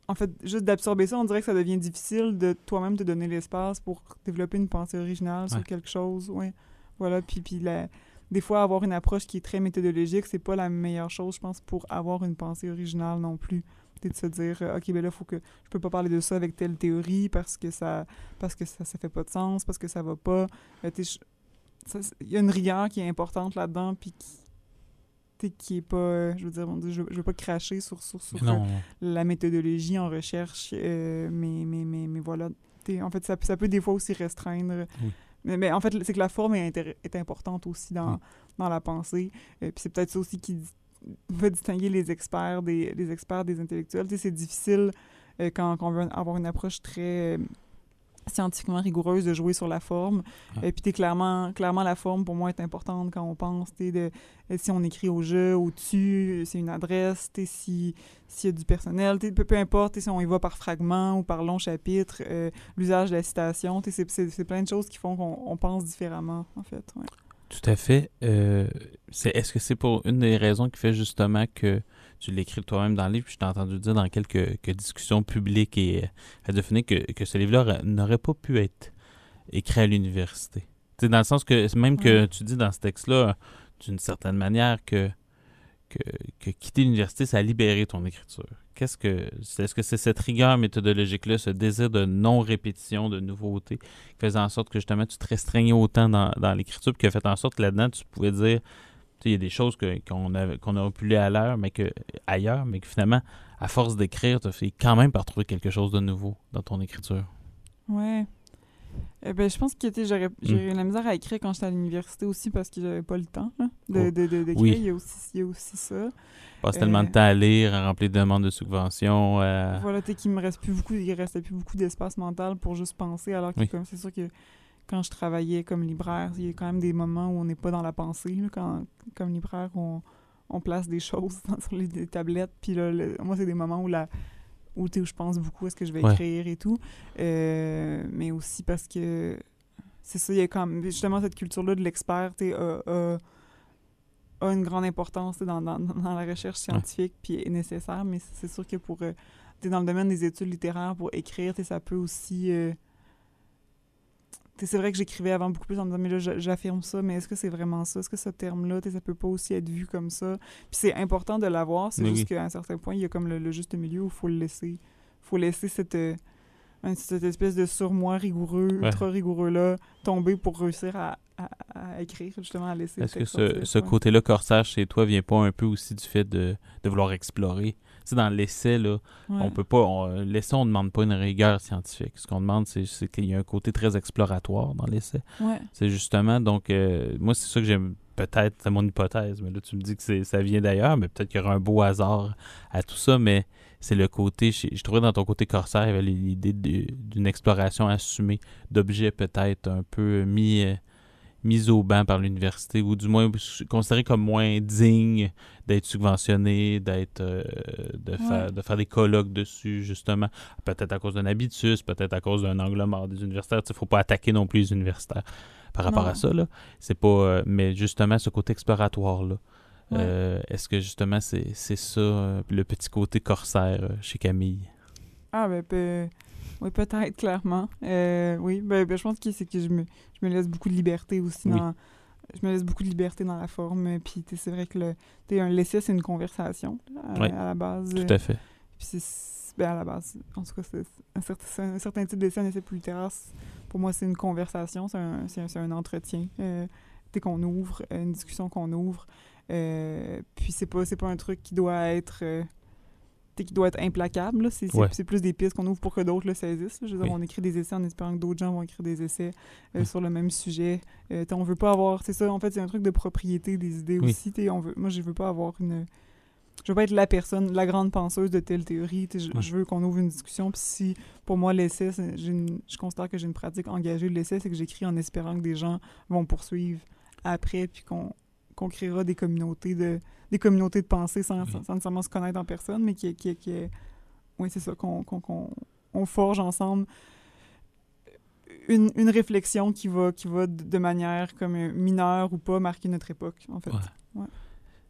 En fait, juste d'absorber ça, on dirait que ça devient difficile de toi-même te donner l'espace pour développer une pensée originale sur quelque chose, ouais. Voilà, puis, puis la des fois, avoir une approche qui est très méthodologique, c'est pas la meilleure chose, je pense, pour avoir une pensée originale non plus de se dire euh, OK, ben là, faut que je peux pas parler de ça avec telle théorie parce que ça parce que ça, ça fait pas de sens, parce que ça va pas. Euh, il y a une rigueur qui est importante là-dedans, puis qui, qui est pas. Euh, je veux dire, je, je veux pas cracher sur, sur, la méthodologie en recherche, mais, mais, mais, mais voilà. En fait, ça, ça, peut des fois aussi restreindre. Mais, mais, en fait, c'est que la forme est, est importante aussi dans, dans la pensée. puis c'est peut-être ça aussi qui, va distinguer les experts des, les experts des intellectuels. c'est difficile euh, quand, on veut avoir une approche très euh, scientifiquement rigoureuse de jouer sur la forme. Et puis, clairement, clairement, la forme, pour moi, est importante quand on pense, de, euh, si on écrit au jeu, au-dessus, c'est une adresse, s'il y a du personnel, peu, peu importe, si on y va par fragment ou par long chapitre, l'usage de la citation, c'est plein de choses qui font qu'on pense différemment, en fait. Tout à fait. Euh, est-ce que c'est pour une des raisons qui fait justement que tu l'écris toi-même dans le livre, puis je t'ai entendu dire dans quelques, discussions publiques et à définir que, que ce livre-là n'aurait pas pu être écrit à l'université. Dans le sens que même que tu dis dans ce texte-là, d'une certaine manière, que, que, quitter l'université, ça a libéré ton écriture. Qu'est-ce que est-ce que c'est cette rigueur méthodologique-là, ce désir de non-répétition, de nouveauté, qui faisait en sorte que justement tu te restreignais autant dans, l'écriture, puis qui a fait en sorte que là-dedans, tu pouvais dire il y a des choses qu'on avait qu'on aurait pu lire à l'heure, mais que ailleurs, mais que finalement, à force d'écrire, tu as fait quand même par trouver quelque chose de nouveau dans ton écriture? Ouais. Eh ben, je pense que j'aurais eu mm. la misère à écrire quand j'étais à l'université aussi parce que j'avais pas le temps de, oh. d'écrire. Il, y a aussi, il y a aussi ça. Passe tellement de euh, temps à lire, à remplir des demandes de subventions. Euh... Voilà, tu qu'il me reste plus beaucoup, il restait plus beaucoup d'espace mental pour juste penser. Alors que c'est sûr que quand je travaillais comme libraire, il y a quand même des moments où on n'est pas dans la pensée. quand, comme libraire, on, on place des choses sur les, tablettes. Puis là, moi, c'est des moments où la où, je pense beaucoup à ce que je vais écrire et tout. Euh, mais aussi parce que c'est ça, il y a comme justement cette culture-là de l'expert a, a, une grande importance dans, dans, dans, la recherche scientifique puis est nécessaire, mais c'est sûr que pour euh, dans le domaine des études littéraires, pour écrire, ça peut aussi c'est vrai que j'écrivais avant beaucoup plus en me disant, mais là, j'affirme ça, mais est-ce que c'est vraiment ça? Est-ce que ce terme-là, ça peut pas aussi être vu comme ça? Puis c'est important de l'avoir, c'est juste qu'à un certain point, il y a comme le, juste milieu où il faut le laisser. Il faut laisser cette, euh, cette espèce de surmoi rigoureux, ultra rigoureux-là, tomber pour réussir à, écrire, justement, à laisser. Est-ce que ce, ce côté-là corsage chez toi vient pas un peu aussi du fait de, de vouloir explorer? Sais, dans l'essai, là, on peut pas. l'essai, on ne demande pas une rigueur scientifique. Ce qu'on demande, c'est, qu'il y a un côté très exploratoire dans l'essai. C'est justement, donc, euh, moi, c'est ça que j'aime peut-être, c'est mon hypothèse, mais là, tu me dis que ça vient d'ailleurs, mais peut-être qu'il y aura un beau hasard à tout ça, mais c'est le côté, je, trouvais dans ton côté corsaire, il y avait l'idée d'une exploration assumée d'objets peut-être un peu mis, euh, mis au banc par l'université, ou du moins considérés comme moins dignes d'être subventionnés, d'être euh, de, faire, de faire des colloques dessus, justement, peut-être à cause d'un habitus, peut-être à cause d'un angle mort des universitaires. Il ne faut pas attaquer non plus les universitaires par rapport à ça. Là. C'est pas, euh, mais justement, ce côté exploratoire, là. Euh, est-ce que justement c'est, ça, le petit côté corsaire chez Camille? Ah, ben, oui, peut-être, clairement. oui, ben, ben, je pense que c'est que je me, je me laisse beaucoup de liberté aussi dans. Je me laisse beaucoup de liberté dans la forme. Puis c'est vrai que le, un laisser, c'est une conversation à, la base. Tout à fait. Puis c'est ben à la base, en tout cas, c'est un, certain, un certain type d'essai, un essai plus littéraire, pour moi, c'est une conversation, c'est un, un, entretien. Euh, dès qu'on ouvre, euh, une discussion qu'on ouvre. Euh, puis c'est pas, pas un truc qui doit être euh, qui doit être implacable. C'est plus des pistes qu'on ouvre pour que d'autres le saisissent. Je veux dire, on écrit des essais en espérant que d'autres gens vont écrire des essais sur le même sujet. on veut pas avoir... C'est ça, en fait, c'est un truc de propriété des idées aussi. On veut, moi, je veux pas avoir une je veux pas être la personne, la grande penseuse de telle théorie. Je, veux qu'on ouvre une discussion. Puis si, pour moi, l'essai, je constate que j'ai une pratique engagée de l'essai, c'est que j'écris en espérant que des gens vont poursuivre après, puis qu'on créera des communautés de des communautés de pensée sans, sans, nécessairement se connaître en personne, mais qui, qui, qui oui, c'est ça, qu'on on forge ensemble une, une, réflexion qui va, qui va de manière comme mineure ou pas marquer notre époque, en fait. Ouais.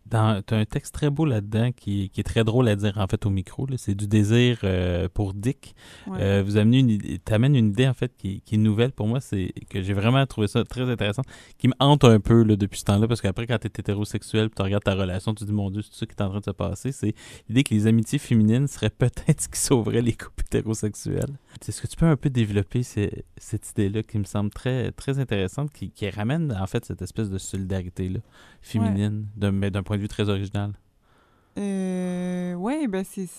Dans, as un texte très beau là-dedans qui, qui, est très drôle à dire en fait au micro. C'est du désir euh, pour Dick. Euh, vous amenez une amènes une idée en fait qui, qui est nouvelle pour moi, c'est que j'ai vraiment trouvé ça très intéressant, qui me hante un peu là, depuis ce temps-là parce qu'après quand tu es hétérosexuel, tu regardes ta relation, tu te dis mon Dieu, c'est ça qui est en train de se passer. C'est l'idée que les amitiés féminines seraient peut-être ce qui sauverait les couples hétérosexuels. Est-ce que tu peux un peu développer cette idée-là qui me semble très très intéressante, qui, qui ramène en fait cette espèce de solidarité là féminine, d'un point de vue très original? Euh, oui, ben c'est.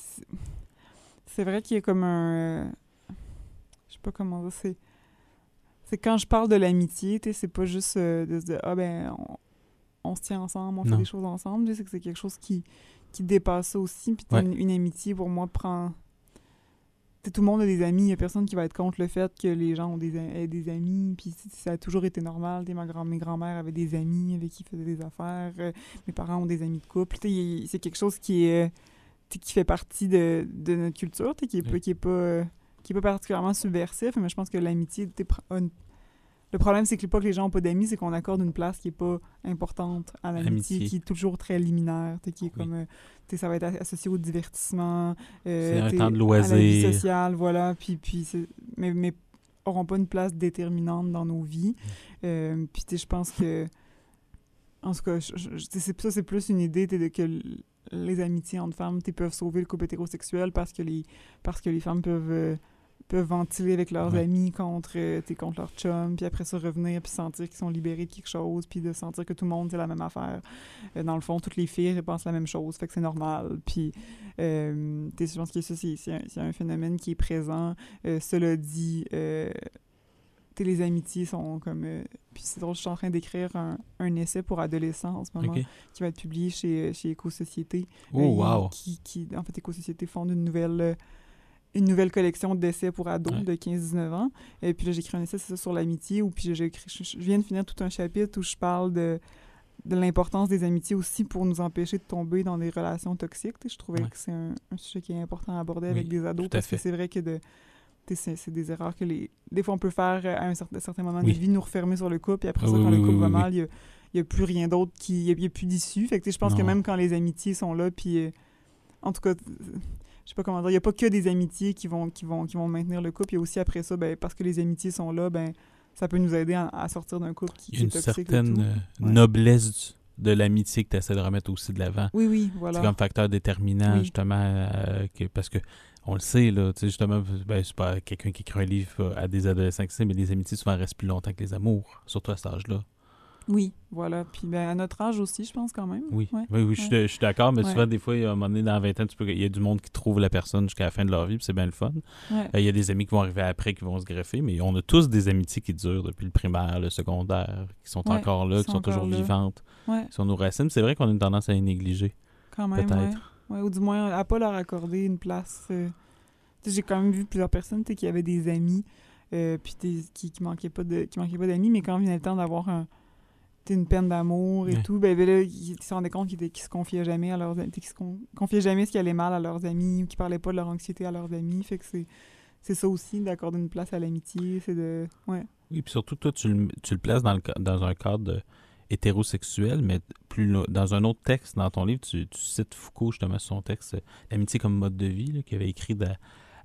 C'est vrai qu'il y a comme un. Je sais pas comment dire. C'est. C'est quand je parle de l'amitié, tu sais, c'est pas juste euh, de se dire, ah ben, on, se tient ensemble, on fait des choses ensemble. C'est que c'est quelque chose qui, qui dépasse ça aussi. Puis une, amitié, pour moi, prend tout le monde a des amis, il n'y a personne qui va être contre le fait que les gens ont des, aient des amis, puis ça a toujours été normal. Ma grand, mes grands-mères avaient des amis avec qui ils faisaient des affaires, euh, mes parents ont des amis de couple. C'est quelque chose qui est qui fait partie de, de notre culture, qui est, qui est pas qui est pas particulièrement subversif, mais je pense que l'amitié le problème, c'est que pas que les gens n'ont pas d'amis, c'est qu'on accorde une place qui n'est pas importante à l'amitié, qui est toujours très liminaire, qui est comme, euh, ça va être associé au divertissement, euh, un temps de loisir, à la vie sociale, voilà, puis, puis mais, mais auront pas une place déterminante dans nos vies. Mm. Euh, puis je pense que, en tout cas, ça c'est plus une idée de que les amitiés entre femmes peuvent sauver le couple hétérosexuel parce que les, parce que les femmes peuvent peuvent ventiler avec leurs amis contre, euh, contre leur chum, puis après ça revenir, puis sentir qu'ils sont libérés de quelque chose, puis de sentir que tout le monde c'est la même affaire. Euh, dans le fond, toutes les filles pensent la même chose, fait que c'est normal. Puis, euh, je pense que ça, c'est un, phénomène qui est présent. Euh, cela dit, les amitiés sont comme... puis c'est drôle, je suis en train d'écrire un, essai pour adolescents en ce moment, qui va être publié chez, chez Éco-Société. Oh, wow! Qui, qui, en fait, Éco-Société fonde une nouvelle une nouvelle collection d'essais pour ados de 15-19 ans. Et puis là, j'écris un essai, c'est ça, sur l'amitié, où puis je, viens de finir tout un chapitre où je parle de, de l'importance des amitiés aussi pour nous empêcher de tomber dans des relations toxiques. Je trouvais que c'est un, sujet qui est important à aborder avec des ados, parce que c'est vrai que de c'est des erreurs que les des fois on peut faire à un certain, certain moment de vie, nous refermer sur le couple, et après ça, quand le couple va mal, il n'y a, plus rien d'autre, qui il n'y a, plus d'issue. Fait que je pense que même quand les amitiés sont là, puis euh, en tout cas, je sais pas comment dire, il n'y a pas que des amitiés qui vont, qui vont, qui vont maintenir le couple. Il y a aussi après ça, ben, parce que les amitiés sont là, ben, ça peut nous aider à, sortir d'un couple qui, il y a une certaine euh, noblesse de l'amitié que tu essaies de remettre aussi de l'avant. Oui, oui, voilà. C'est comme facteur déterminant, justement, euh, que, parce que on le sait, là, tu sais, justement, ben, c'est pas quelqu'un qui écrit un livre à des adolescents, mais les amitiés souvent restent plus longtemps que les amours, surtout à cet âge-là. Oui, voilà. Puis ben, à notre âge aussi, je pense quand même. Oui, Ouais. oui, oui, je suis- d'accord, mais Ouais. souvent, des fois, à un moment donné, dans la vingtaine, tu peux- il y a du monde qui trouve la personne jusqu'à la fin de leur vie, puis c'est bien le fun. Euh, Il y a des amis qui vont arriver après, qui vont se greffer, mais on a tous des amitiés qui durent depuis le primaire, le secondaire, qui sont encore là, qui sont toujours là. vivantes, Ouais, qui sont nos racines. C'est vrai qu'on a une tendance à les négliger, quand même. peut-être. Ou du moins, à pas leur accorder une place. euh, J'ai quand même vu plusieurs personnes qui avaient des amis, euh, puis qui, qui manquaient pas de qui manquaient pas d'amis, mais quand venait le temps d'avoir un, une peine d'amour et Ouais. tout, ben, ben là, ils, se rendaient compte qu'ils se confiaient jamais à leurs amis, qu'ils se con- confiaient jamais ce qui allait mal à leurs amis, ou qu'ils parlaient pas de leur anxiété à leurs amis. Fait que c'est c'est ça aussi, d'accorder une place à l'amitié, c'est de... Ouais. Oui, puis surtout, toi, tu le, tu le places dans, le, dans un cadre hétérosexuel, mais plus dans un autre texte dans ton livre, tu, tu cites Foucault, justement, son texte euh, L'amitié comme mode de vie, là, qu'il avait écrit dans-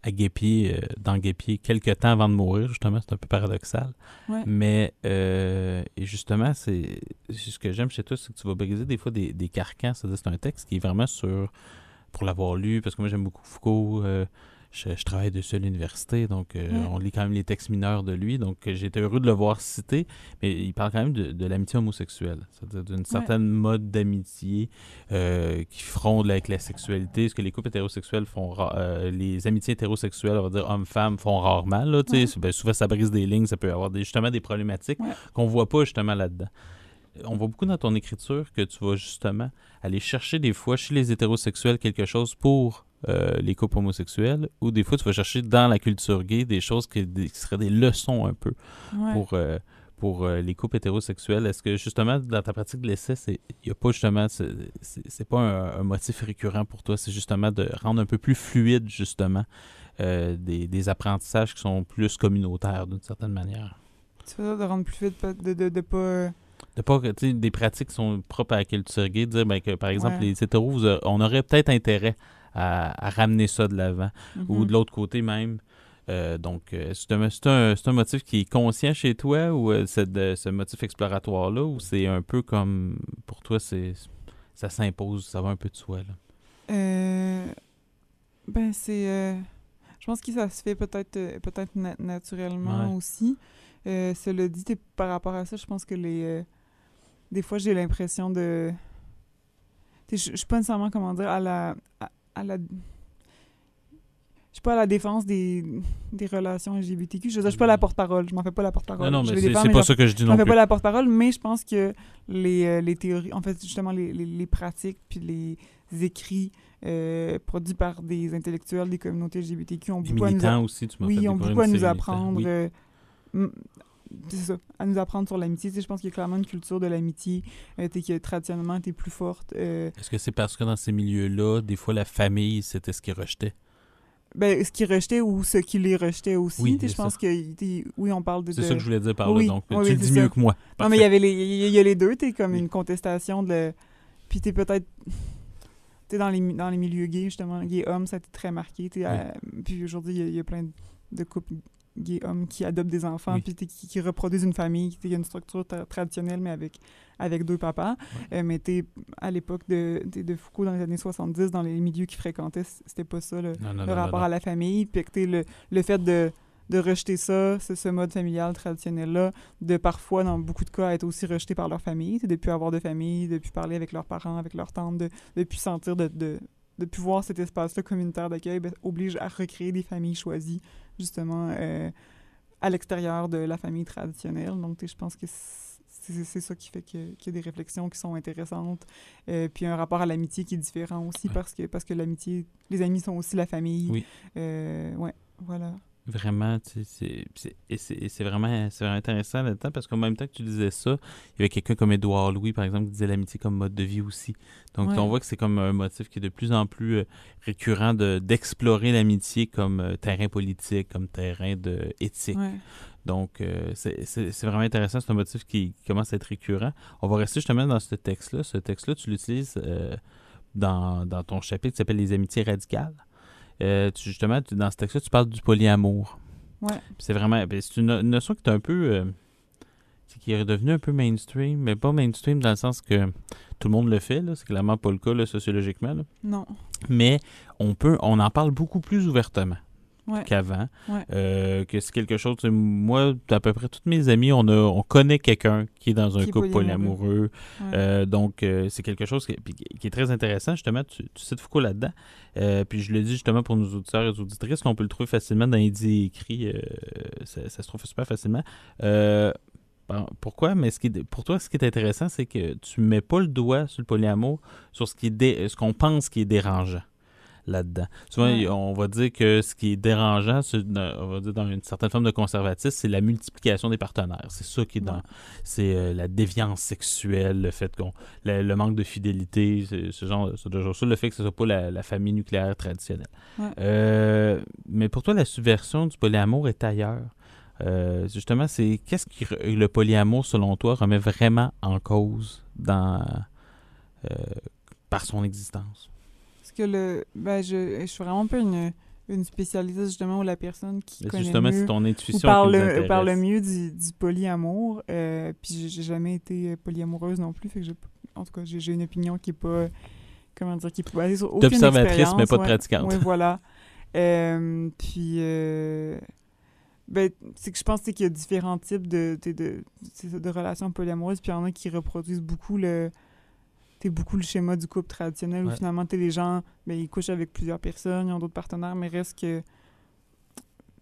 à Guépier, euh, dans Guépier, quelques temps avant de mourir, justement, c'est un peu paradoxal. Ouais. Mais, euh, et justement, c'est ce que j'aime chez toi, c'est que tu vas briser des fois des, des carcans. C'est-à-dire, c'est un texte qui est vraiment sur, pour l'avoir lu, parce que moi, j'aime beaucoup Foucault. Je, je travaille dessus à l'université, donc euh, on lit quand même les textes mineurs de lui. Donc, euh, été heureux de le voir citer. Mais il parle quand même de, de l'amitié homosexuelle, c'est-à-dire d'une certaine mode d'amitié euh, qui fronde avec la sexualité. Ce que les couples hétérosexuels font, les amitiés hétérosexuelles, on va dire hommes-femmes, font rarement. Là, ben, souvent, ça brise des lignes, ça peut avoir des, justement des problématiques qu'on voit pas justement là-dedans. On voit beaucoup dans ton écriture que tu vas justement aller chercher des fois chez les hétérosexuels quelque chose pour euh, les couples homosexuels, ou des fois tu vas chercher dans la culture gay des choses qui, des- qui seraient des leçons un peu Ouais. pour, euh, pour euh, les couples hétérosexuels. Est-ce que justement, dans ta pratique de l'essai, il n'y a pas justement, c'est c'est- c'est pas un, un motif récurrent pour toi, c'est justement de rendre un peu plus fluide, justement, des, des apprentissages qui sont plus communautaires d'une certaine manière? Fais ça de rendre plus vite, de, de, de pas... De pas, que, tu sais, des pratiques qui sont propres à la culture gay, de dire ben, que, par exemple, Ouais. les hétéros, vous a- on aurait peut-être intérêt à, à ramener ça de l'avant. ou Mhm. de l'autre côté même. Euh, donc, euh, c'est un, c'est un, un motif qui est conscient chez toi ou euh, c'est ce motif exploratoire-là ou c'est un peu comme pour toi, c'est ça s'impose, ça va un peu de soi. Là? Euh, ben, c'est. euh, je pense que ça se fait peut-être peut-être na- naturellement Ouais. aussi. Euh, cela dit, par rapport à ça, je pense que les. euh, des fois, j'ai l'impression de. Je je suis pas nécessairement, comment dire, à la. À, à la je suis pas à la défense des, des relations LGBTQ. Je veux dire, je suis pas la porte-parole. Je m'en fais pas la porte-parole. Non, non, Je mais c'est pas ça que je dis J'en non fais pas la porte-parole, mais je pense que les, euh, les théories, en fait, justement, les, les, les pratiques puis les écrits euh, produits par des intellectuels des communautés LGBTQ ont beaucoup à nous, aussi, tu oui, ont beaucoup à nous apprendre. Euh, c'est ça, à nous apprendre sur l'amitié. Tu sais, je pense qu'il y a clairement une culture de l'amitié euh, qui, traditionnellement, était plus forte. euh, Est-ce que c'est parce que dans ces milieux-là, des fois, la famille, c'était ce qu'ils rejetaient? ben, ce qui rejetait ou ce qui les rejetait aussi. Oui, je pense que, oui, on parle de... C'est de- ça que je voulais dire par Oui, là. Donc, oui, tu le dis mieux que moi. Non, mais il y avait les, il y, a les deux, t'es comme une contestation de. Puis t'es peut-être... T'es dans les, dans les milieux gays, justement, gay-hommes, ça a été très marqué. euh, puis aujourd'hui, il y a- il y, a plein de couples gay-hommes qui adoptent des enfants, Oui. puis qui, qui reproduisent une famille, qui a une structure tra- traditionnelle, mais avec, avec deux papas. Euh, mais t'es, à l'époque de, de Foucault, dans les années 70, dans les milieux qu'il fréquentait, c'était pas ça, le, Non, non, le non, non, rapport à la famille, puis que t'es le, le fait de, de rejeter ça, ce, mode familial traditionnel-là, de parfois, dans beaucoup de cas, être aussi rejeté par leur famille, de plus avoir de famille, de plus parler avec leurs parents, avec leurs tantes, de, de plus sentir, de, de, de plus voir cet espace-là communautaire d'accueil, ben, oblige à recréer des familles choisies, justement, euh, à l'extérieur de la famille traditionnelle. Donc, je pense que c'est ça qui fait qu'il y a des réflexions qui sont intéressantes. Euh, puis un rapport à l'amitié qui est différent aussi Ouais. parce que, parce que l'amitié, les amis sont aussi la famille. Oui. Euh, ouais, voilà. Vraiment, tu sais, c'est- c'est vraiment, c'est vraiment intéressant là-dedans parce qu'en même temps que tu disais ça, il y avait quelqu'un comme Édouard Louis, par exemple, qui disait l'amitié comme mode de vie aussi. Donc, Ouais. on voit que c'est comme un motif qui est de plus en plus euh, récurrent de- d'explorer l'amitié comme euh, terrain politique, comme terrain de éthique. Ouais. Donc, euh, c'est c'est- c'est vraiment intéressant. C'est un motif qui, qui commence à être récurrent. On va rester justement dans ce texte-là. Ce texte-là, tu l'utilises euh, dans, dans ton chapitre qui s'appelle Les amitiés radicales. Euh, tu- justement, tu- dans ce texte-là, tu parles du polyamour. Ouais. C'est vraiment. ben, c'est une, une notion qui est un peu. euh, qui est redevenue un peu mainstream, mais pas mainstream dans le sens que tout le monde le fait. C'est clairement pas le cas là, sociologiquement. là. Non. Mais on peut, on en parle beaucoup plus ouvertement. Qu'avant. Ouais. Euh, que c'est quelque chose. Moi, à peu près tous mes amis, on, a, on connaît quelqu'un qui est dans un Qui couple polyamoureux. Ouais. Euh, donc, euh, c'est quelque chose qui, est très intéressant. Justement, tu, tu cites Foucault là-dedans. Puis je le dis justement pour nos auditeurs et auditrices, qu'on peut le trouver facilement dans écrits. euh, ça, ça se trouve super facilement. Pourquoi? Mais ce qui est- pour toi, ce qui est intéressant, c'est que tu mets pas le doigt sur le polyamour, sur dé- ce qu'on pense qui est dérangeant là-dedans. Souvent, Ouais. on va dire que ce qui est dérangeant, on va dire dans une certaine forme de conservatisme, c'est la multiplication des partenaires. C'est ça qui est dans... Ouais. C'est euh, la déviance sexuelle, le fait qu'on... Le, le manque de fidélité, c'est- ce genre, ce genre de choses. Le fait que ce soit pas la, la famille nucléaire traditionnelle. Ouais. Euh, mais pour toi, la subversion du polyamour est ailleurs. Euh, justement, c'est qu'est-ce qui re- le polyamour, selon toi, remet vraiment en cause dans par son existence? Que le. Ben, je, je suis vraiment pas une, une spécialiste, justement, où la personne qui connaît justement, mieux c'est ton intuition parle, qui nous parle le mieux du, du polyamour. Euh, puis j'ai- jamais été euh, polyamoureuse non plus. Fait que j'ai- en tout cas, j'ai une opinion qui est pas. Comment dire, qui est basée sur aucune D'observatrice, mais pas de pratiquante. Oui, voilà. Euh, puis. euh, ben, c'est que je pense sais, qu'il y a différents types de, de, c'est ça, de relations polyamoureuses, puis il y en a qui reproduisent beaucoup le, t'es beaucoup le schéma du couple traditionnel où Ouais. finalement les gens ben, ils couchent avec plusieurs personnes ils ont d'autres partenaires mais reste que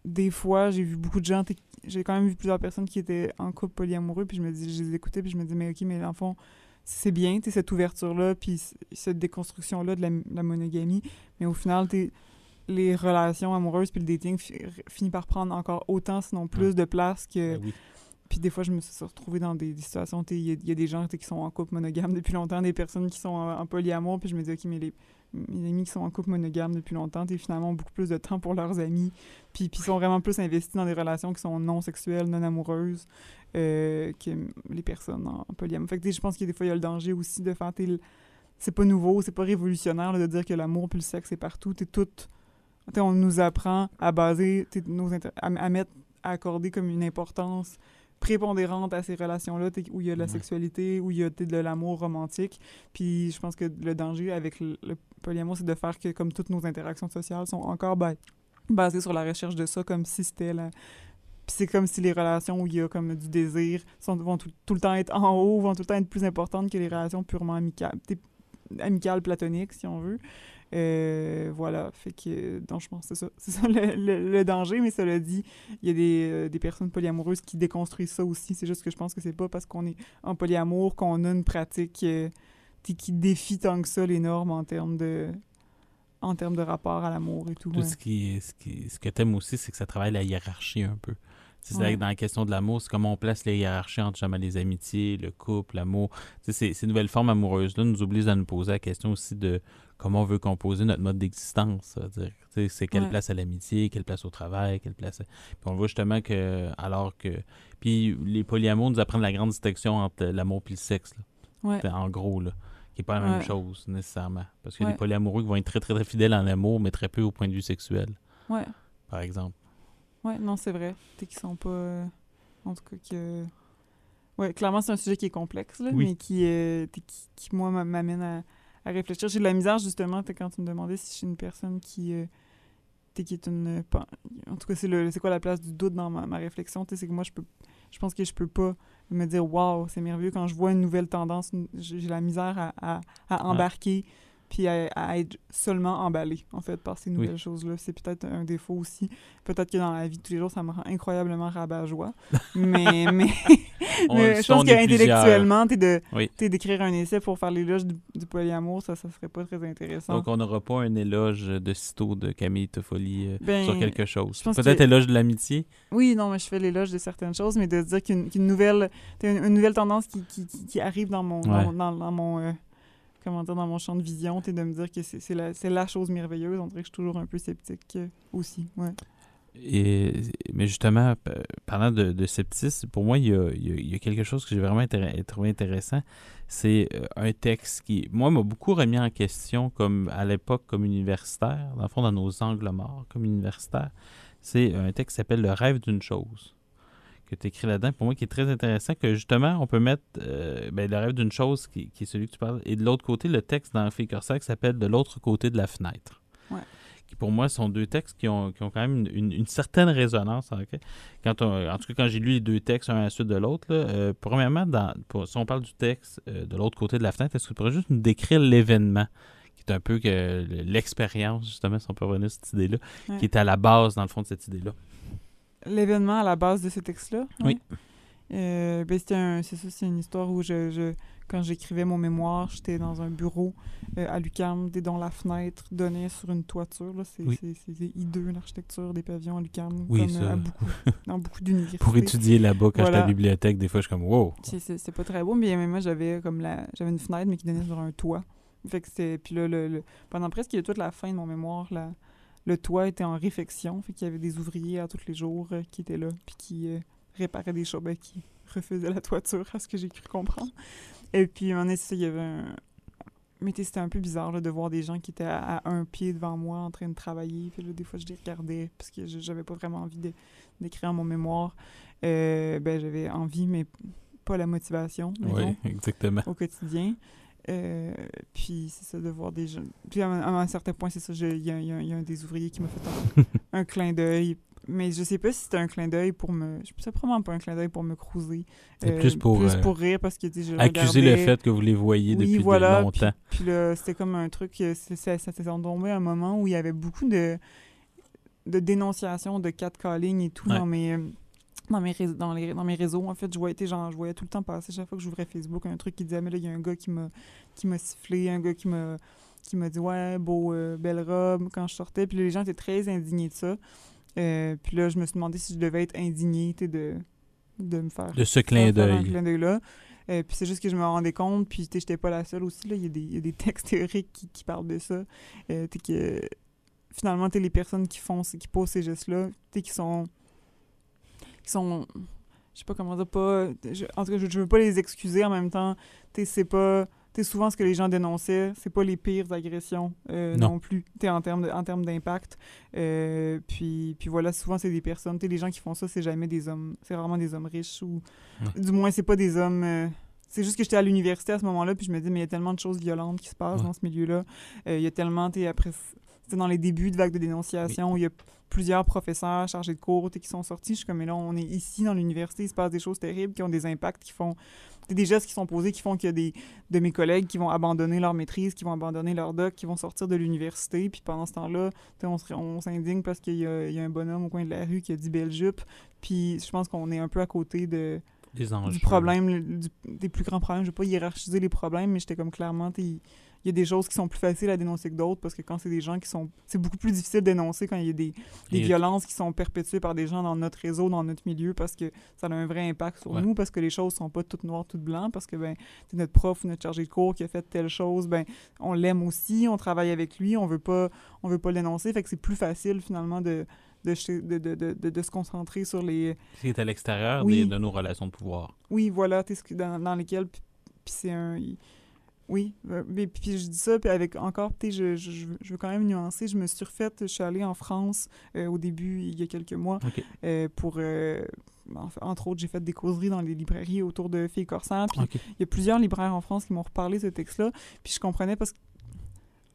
des fois j'ai vu beaucoup de gens j'ai quand même vu plusieurs personnes qui étaient en couple polyamoureux puis je me dis je les écoutais puis je me dis mais ok mais le fond c'est bien t'sais, cette ouverture là puis cette déconstruction là de la, la monogamie mais au final t'es les relations amoureuses puis le dating fi- finit par prendre encore autant sinon plus Ouais. de place que Ben oui. Puis des fois, je me suis retrouvée dans des, des situations, il y, a- des gens qui sont en couple monogame depuis longtemps, des personnes qui sont en, en polyamour, puis je me dis, OK, mais les, mes amis qui sont en couple monogame depuis longtemps, sais, finalement, beaucoup plus de temps pour leurs amis, puis ils sont vraiment plus investis dans des relations qui sont non sexuelles, non amoureuses, euh, que les personnes en, en polyamour. Fait que je pense a des fois, il y a le danger aussi de faire, c'est pas nouveau, c'est pas révolutionnaire de dire que l'amour puis le sexe, c'est partout, tu sais, tout... tu sais, on nous apprend à baser nos à mettre à accorder comme une importance prépondérante à ces relations-là, où il y a de la Ouais. sexualité, où il y a de l'amour romantique. Puis je pense que le danger avec le, le polyamour, c'est de faire que comme toutes nos interactions sociales sont encore ba- basées sur la recherche de ça, comme si c'était la... Puis c'est comme si les relations où il y a comme du désir sont, vont tout, tout le temps être en haut, vont tout le temps être plus importantes que les relations purement amicales, amicales, platoniques, si on veut. Euh, voilà, fait que donc je pense que c'est ça, c'est ça le, le- le danger, mais cela dit, il y a des, euh, des personnes polyamoureuses qui déconstruisent ça aussi. C'est juste que je pense que c'est pas parce qu'on est en polyamour qu'on a une pratique euh, qui défie tant que ça les normes en termes de en termes de rapport à l'amour et tout. Tout ouais. ce, qui, ce, qui, ce que t'aimes aussi, c'est que ça travaille la hiérarchie un peu. C'est vrai Ouais. que dans la question de l'amour, c'est comment on place les hiérarchies entre jamais les amitiés, le couple, l'amour. Ces, ces nouvelles formes amoureuses-là nous obligent à nous poser la question aussi de comment on veut composer notre mode d'existence. C'est quelle Ouais. place à l'amitié, quelle place au travail, quelle place. à- Puis on voit justement que, alors que. Puis les polyamours nous apprennent la grande distinction entre l'amour et le sexe. là. Ouais. En gros, là. Qui n'est pas la même Ouais. chose, nécessairement. Parce qu'il y a des polyamoureux qui vont être très, très, très fidèles en amour, mais très peu au point de vue sexuel, Ouais. par exemple. Ouais, non, c'est vrai. Qu'ils sont pas. euh, en tout cas, que. Ouais, clairement, c'est un sujet qui est complexe, là, Oui. mais qui, euh, qui, qui, moi, m'a- m'amène à, à réfléchir. J'ai de la misère, justement, quand tu me demandais si je suis une personne qui. euh, qui est une. En tout cas, c'est, le, c'est quoi la place du doute dans ma, ma réflexion? C'est que moi, je peux. Je pense que je peux pas me dire, waouh, c'est merveilleux. Quand je vois une nouvelle tendance, j'ai la misère à, à, embarquer puis à, à être seulement emballé, en fait, par ces nouvelles choses-là. C'est peut-être un défaut aussi. Peut-être que dans la vie de tous les jours, ça me rend incroyablement rabat-joie. mais, mais, On mais je pense qu'intellectuellement, t'es de, Oui. d'écrire un essai pour faire l'éloge du, du polyamour, ça, ça serait pas très intéressant. Donc, on n'aura pas un éloge de sitôt de Camille Toffoli euh, Ben, sur quelque chose. Peut-être que- éloge de l'amitié. Oui, non, mais je fais l'éloge de certaines choses, mais de dire qu'une qu'une nouvelle, une, une nouvelle tendance qui, qui, qui- qui arrive dans mon, Ouais. dans mon, euh, comment dire, dans mon champ de vision, t'es de me dire que c'est la, la chose merveilleuse. On dirait que je suis toujours un peu sceptique euh, aussi, ouais. Et, mais justement, parlant de, de scepticisme, pour moi, il y a, il y a- quelque chose que j'ai vraiment trouvé intéressant. C'est euh, un texte qui, moi, m'a beaucoup remis en question comme à l'époque comme universitaire, dans le fond, dans nos angles morts comme universitaire. C'est un texte qui s'appelle Le rêve d'une chose que tu écris là-dedans, pour moi, qui est très intéressant, que justement, on peut mettre euh, ben, le rêve d'une chose qui, qui est celui que tu parles, et de l'autre côté, le texte dans Fille qui s'appelle De l'autre côté de la fenêtre. Ouais. qui pour moi sont deux textes qui ont, qui ont quand même une, certaine résonance. Quand en tout cas, quand j'ai lu les deux textes un à la suite de l'autre, euh, premièrement, dans, si on parle du texte euh, de l'autre côté de la fenêtre, est-ce que tu pourrais juste nous décrire l'événement qui est un peu que l'expérience, justement, si on peut revenir à cette idée-là, qui est à la base, dans le fond, de cette idée-là? L'événement à la base de ce texte-là? Oui. Euh, ben c'est ça, c'est une histoire où je quand j'écrivais mon mémoire, j'étais dans un bureau euh, à l'UQAM, dont la fenêtre donnait sur une toiture. C'est oui. hideux, l'architecture des pavillons à l'UQAM, oui, comme euh, beaucoup, dans beaucoup d'universités. Pour étudier là-bas, quand j'étais à la bibliothèque, des fois, je suis comme « wow! » C'est pas très beau, mais moi, j'avais comme la... j'avais une fenêtre, mais qui donnait sur un toit. Fait que Puis là, le, pendant presque toute la fin de mon mémoire, la... le toit était en réfection. Fait qu'il y avait des ouvriers à tous les jours euh, qui étaient là, puis qui réparaient des choses, ben, qui refaisaient la toiture, à ce que j'ai cru comprendre. Et puis, est il y avait un... Mais c'était un peu bizarre là, de voir des gens qui étaient à, un pied devant moi en train de travailler. Puis là, des fois, je les regardais parce que j'avais pas vraiment envie d'écrire mon mémoire. Euh, ben, j'avais envie, mais pas la motivation. Oui, exactement. Au quotidien. Euh, puis c'est ça, de voir des gens. Puis à, un certain point, c'est ça, il y, y, a un des ouvriers qui m'a fait un, un clin d'œil mais je sais pas si c'était un clin d'œil pour me. C'est probablement pas un clin d'œil pour me cruiser. Euh, plus pour. Plus euh, pour rire parce que je Accuser le fait que vous les voyez depuis longtemps. Puis, puis là, c'était comme un truc. Ça s'est tombé un moment où il y avait beaucoup de, de dénonciations de catcalling et tout dans mes. Dans mes, réseaux, dans, les, dans mes réseaux, en fait, je voyais, genre, je voyais tout le temps passer, chaque fois que j'ouvrais Facebook, un truc qui disait, mais là, il y a un gars qui m'a sifflé, un gars qui m'a qui m'a dit, ouais, beau, euh, belle robe, quand je sortais. Puis les gens étaient très indignés de ça. Euh, puis là, je me suis demandé si je devais être indignée de, de me faire. De ce clin d'œil. d'œil-là. Euh, puis c'est juste que je me rendais compte, puis j'étais pas la seule aussi. Il y, y, a des textes théoriques qui, qui parlent de ça. Que finalement, les personnes qui font qui posent ces gestes-là, qui sont. Qui sont. Je sais pas comment dire, pas. en tout cas, je, je veux pas les excuser en même temps. C'est pas souvent ce que les gens dénonçaient, c'est pas les pires agressions euh, non. plus, en termes en termes d'impact. Euh, puis, puis voilà, souvent c'est des personnes, les gens qui font ça, c'est jamais des hommes, c'est rarement des hommes riches ou du moins c'est pas des hommes. Euh, c'est juste que j'étais à l'université à ce moment-là, puis je me dis, mais il y a tellement de choses violentes qui se passent dans ce milieu-là. Il y a tellement, tu après, c'était dans les débuts de vagues de dénonciation où il y a plusieurs professeurs chargés de cours qui sont sortis. Je suis comme, mais là, on est ici dans l'université, il se passe des choses terribles qui ont des impacts qui font des gestes qui sont posés qui font qu'il y a des de mes collègues qui vont abandonner leur maîtrise, qui vont abandonner leur doc, qui vont sortir de l'université. Puis pendant ce temps-là, on, on s'indigne parce qu'il y, y, a un bonhomme au coin de la rue qui a dit belle jupe. Puis je pense qu'on est un peu à côté de, du problème, des plus grands problèmes. Je ne vais pas hiérarchiser les problèmes, mais j'étais comme clairement, il y a des choses qui sont plus faciles à dénoncer que d'autres parce que quand c'est des gens qui sont. C'est beaucoup plus difficile de dénoncer quand il y a des, des violences qui sont perpétuées par des gens dans notre réseau, dans notre milieu, parce que ça a un vrai impact sur nous, parce que les choses sont pas toutes noires, toutes blancs, parce que ben, c'est notre prof ou notre chargé de cours qui a fait telle chose, ben, on l'aime aussi, on travaille avec lui, on veut pas, on veut pas le dénoncer. Fait que c'est plus facile finalement de. De, de, de, de, se concentrer sur les... Ce qui est à l'extérieur de nos relations de pouvoir. Oui, voilà, dans, dans lesquelles... Puis c'est un... Oui, euh, mais puis je dis ça, puis avec encore, tu je, je, je, veux quand même nuancer. Je me suis refaite, je suis allée en France euh, au début, il y a quelques mois, euh, pour. entre autres, j'ai fait des causeries dans les librairies autour de Filles Corsaires. Puis il y a plusieurs libraires en France qui m'ont reparlé de ce texte-là. Puis je comprenais parce que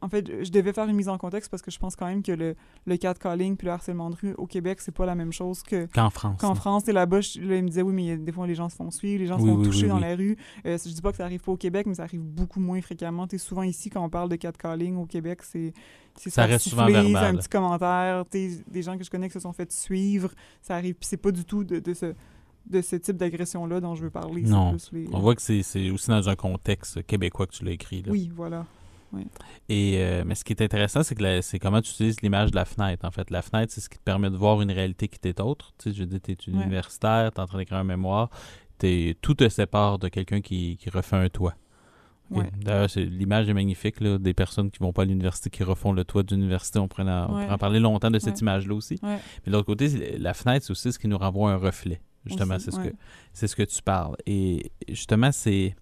en fait, je devais faire une mise en contexte parce que je pense quand même que le, le catcalling puis le harcèlement de rue au Québec, c'est pas la même chose que qu'en France. Qu'en France, et là-bas, là, il me disait oui, mais des fois les gens se font suivre, les gens se font toucher dans la rue. Euh, je dis pas que ça arrive pas au Québec, mais ça arrive beaucoup moins fréquemment. Es souvent ici quand on parle de catcalling au Québec, c'est ça reste souvent verbal. un petit commentaire, des gens que je connais qui se sont fait suivre, ça arrive. Puis c'est pas du tout de, de ce de ce type d'agression-là dont je veux parler. Non. On voit que c'est aussi dans un contexte québécois que tu l'as écrit. Là. Oui, voilà. Et, euh, mais ce qui est intéressant, c'est que c'est comment tu utilises l'image de la fenêtre. En fait, la fenêtre, c'est ce qui te permet de voir une réalité qui t'est autre. Tu sais, je dis, tu es universitaire, tu es en train d'écrire un mémoire, es, tout te sépare de quelqu'un qui, qui, refait un toit. D'ailleurs, l'image est magnifique, là, des personnes qui vont pas à l'université, qui refont le toit d'université. On, pourrait en, parler longtemps de cette image-là aussi. Mais de l'autre côté, la fenêtre, c'est aussi ce qui nous renvoie un reflet. Justement, c'est ce, que, ce que tu parles. Et justement, c'est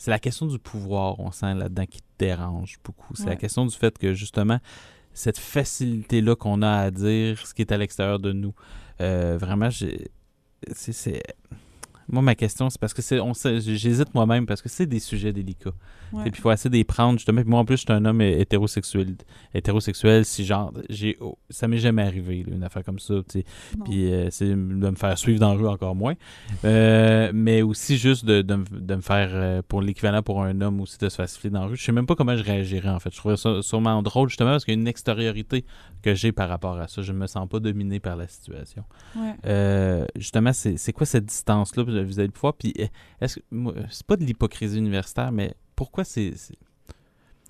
c'est la question du pouvoir, on sent là-dedans, qui te dérange beaucoup. C'est la question du fait que, justement, cette facilité-là qu'on a à dire ce qui est à l'extérieur de nous, euh, vraiment, c'est Moi, ma question, c'est parce que c'est, j'hésite moi-même parce que c'est des sujets délicats. Ouais. Et puis, il faut essayer d'y prendre, justement. Puis moi, en plus, je suis un homme hétérosexuel, hétérosexuel si genre, j'ai, oh, ça m'est jamais arrivé, là, une affaire comme ça. Puis, euh, c'est de me faire suivre dans la rue encore moins. Euh, mais aussi juste de, de, me- de me faire, euh, pour l'équivalent pour un homme aussi, de se faire siffler dans la rue. Je sais même pas comment je réagirais, en fait. Je trouvais ça sûrement drôle, justement, parce qu'il y a une extériorité que j'ai par rapport à ça. Je me sens pas dominé par la situation. Ouais. Justement, c'est c'est quoi cette distance-là? Vis-à-vis du pouvoir? Puis, est-ce que c'est pas de l'hypocrisie universitaire, mais pourquoi c'est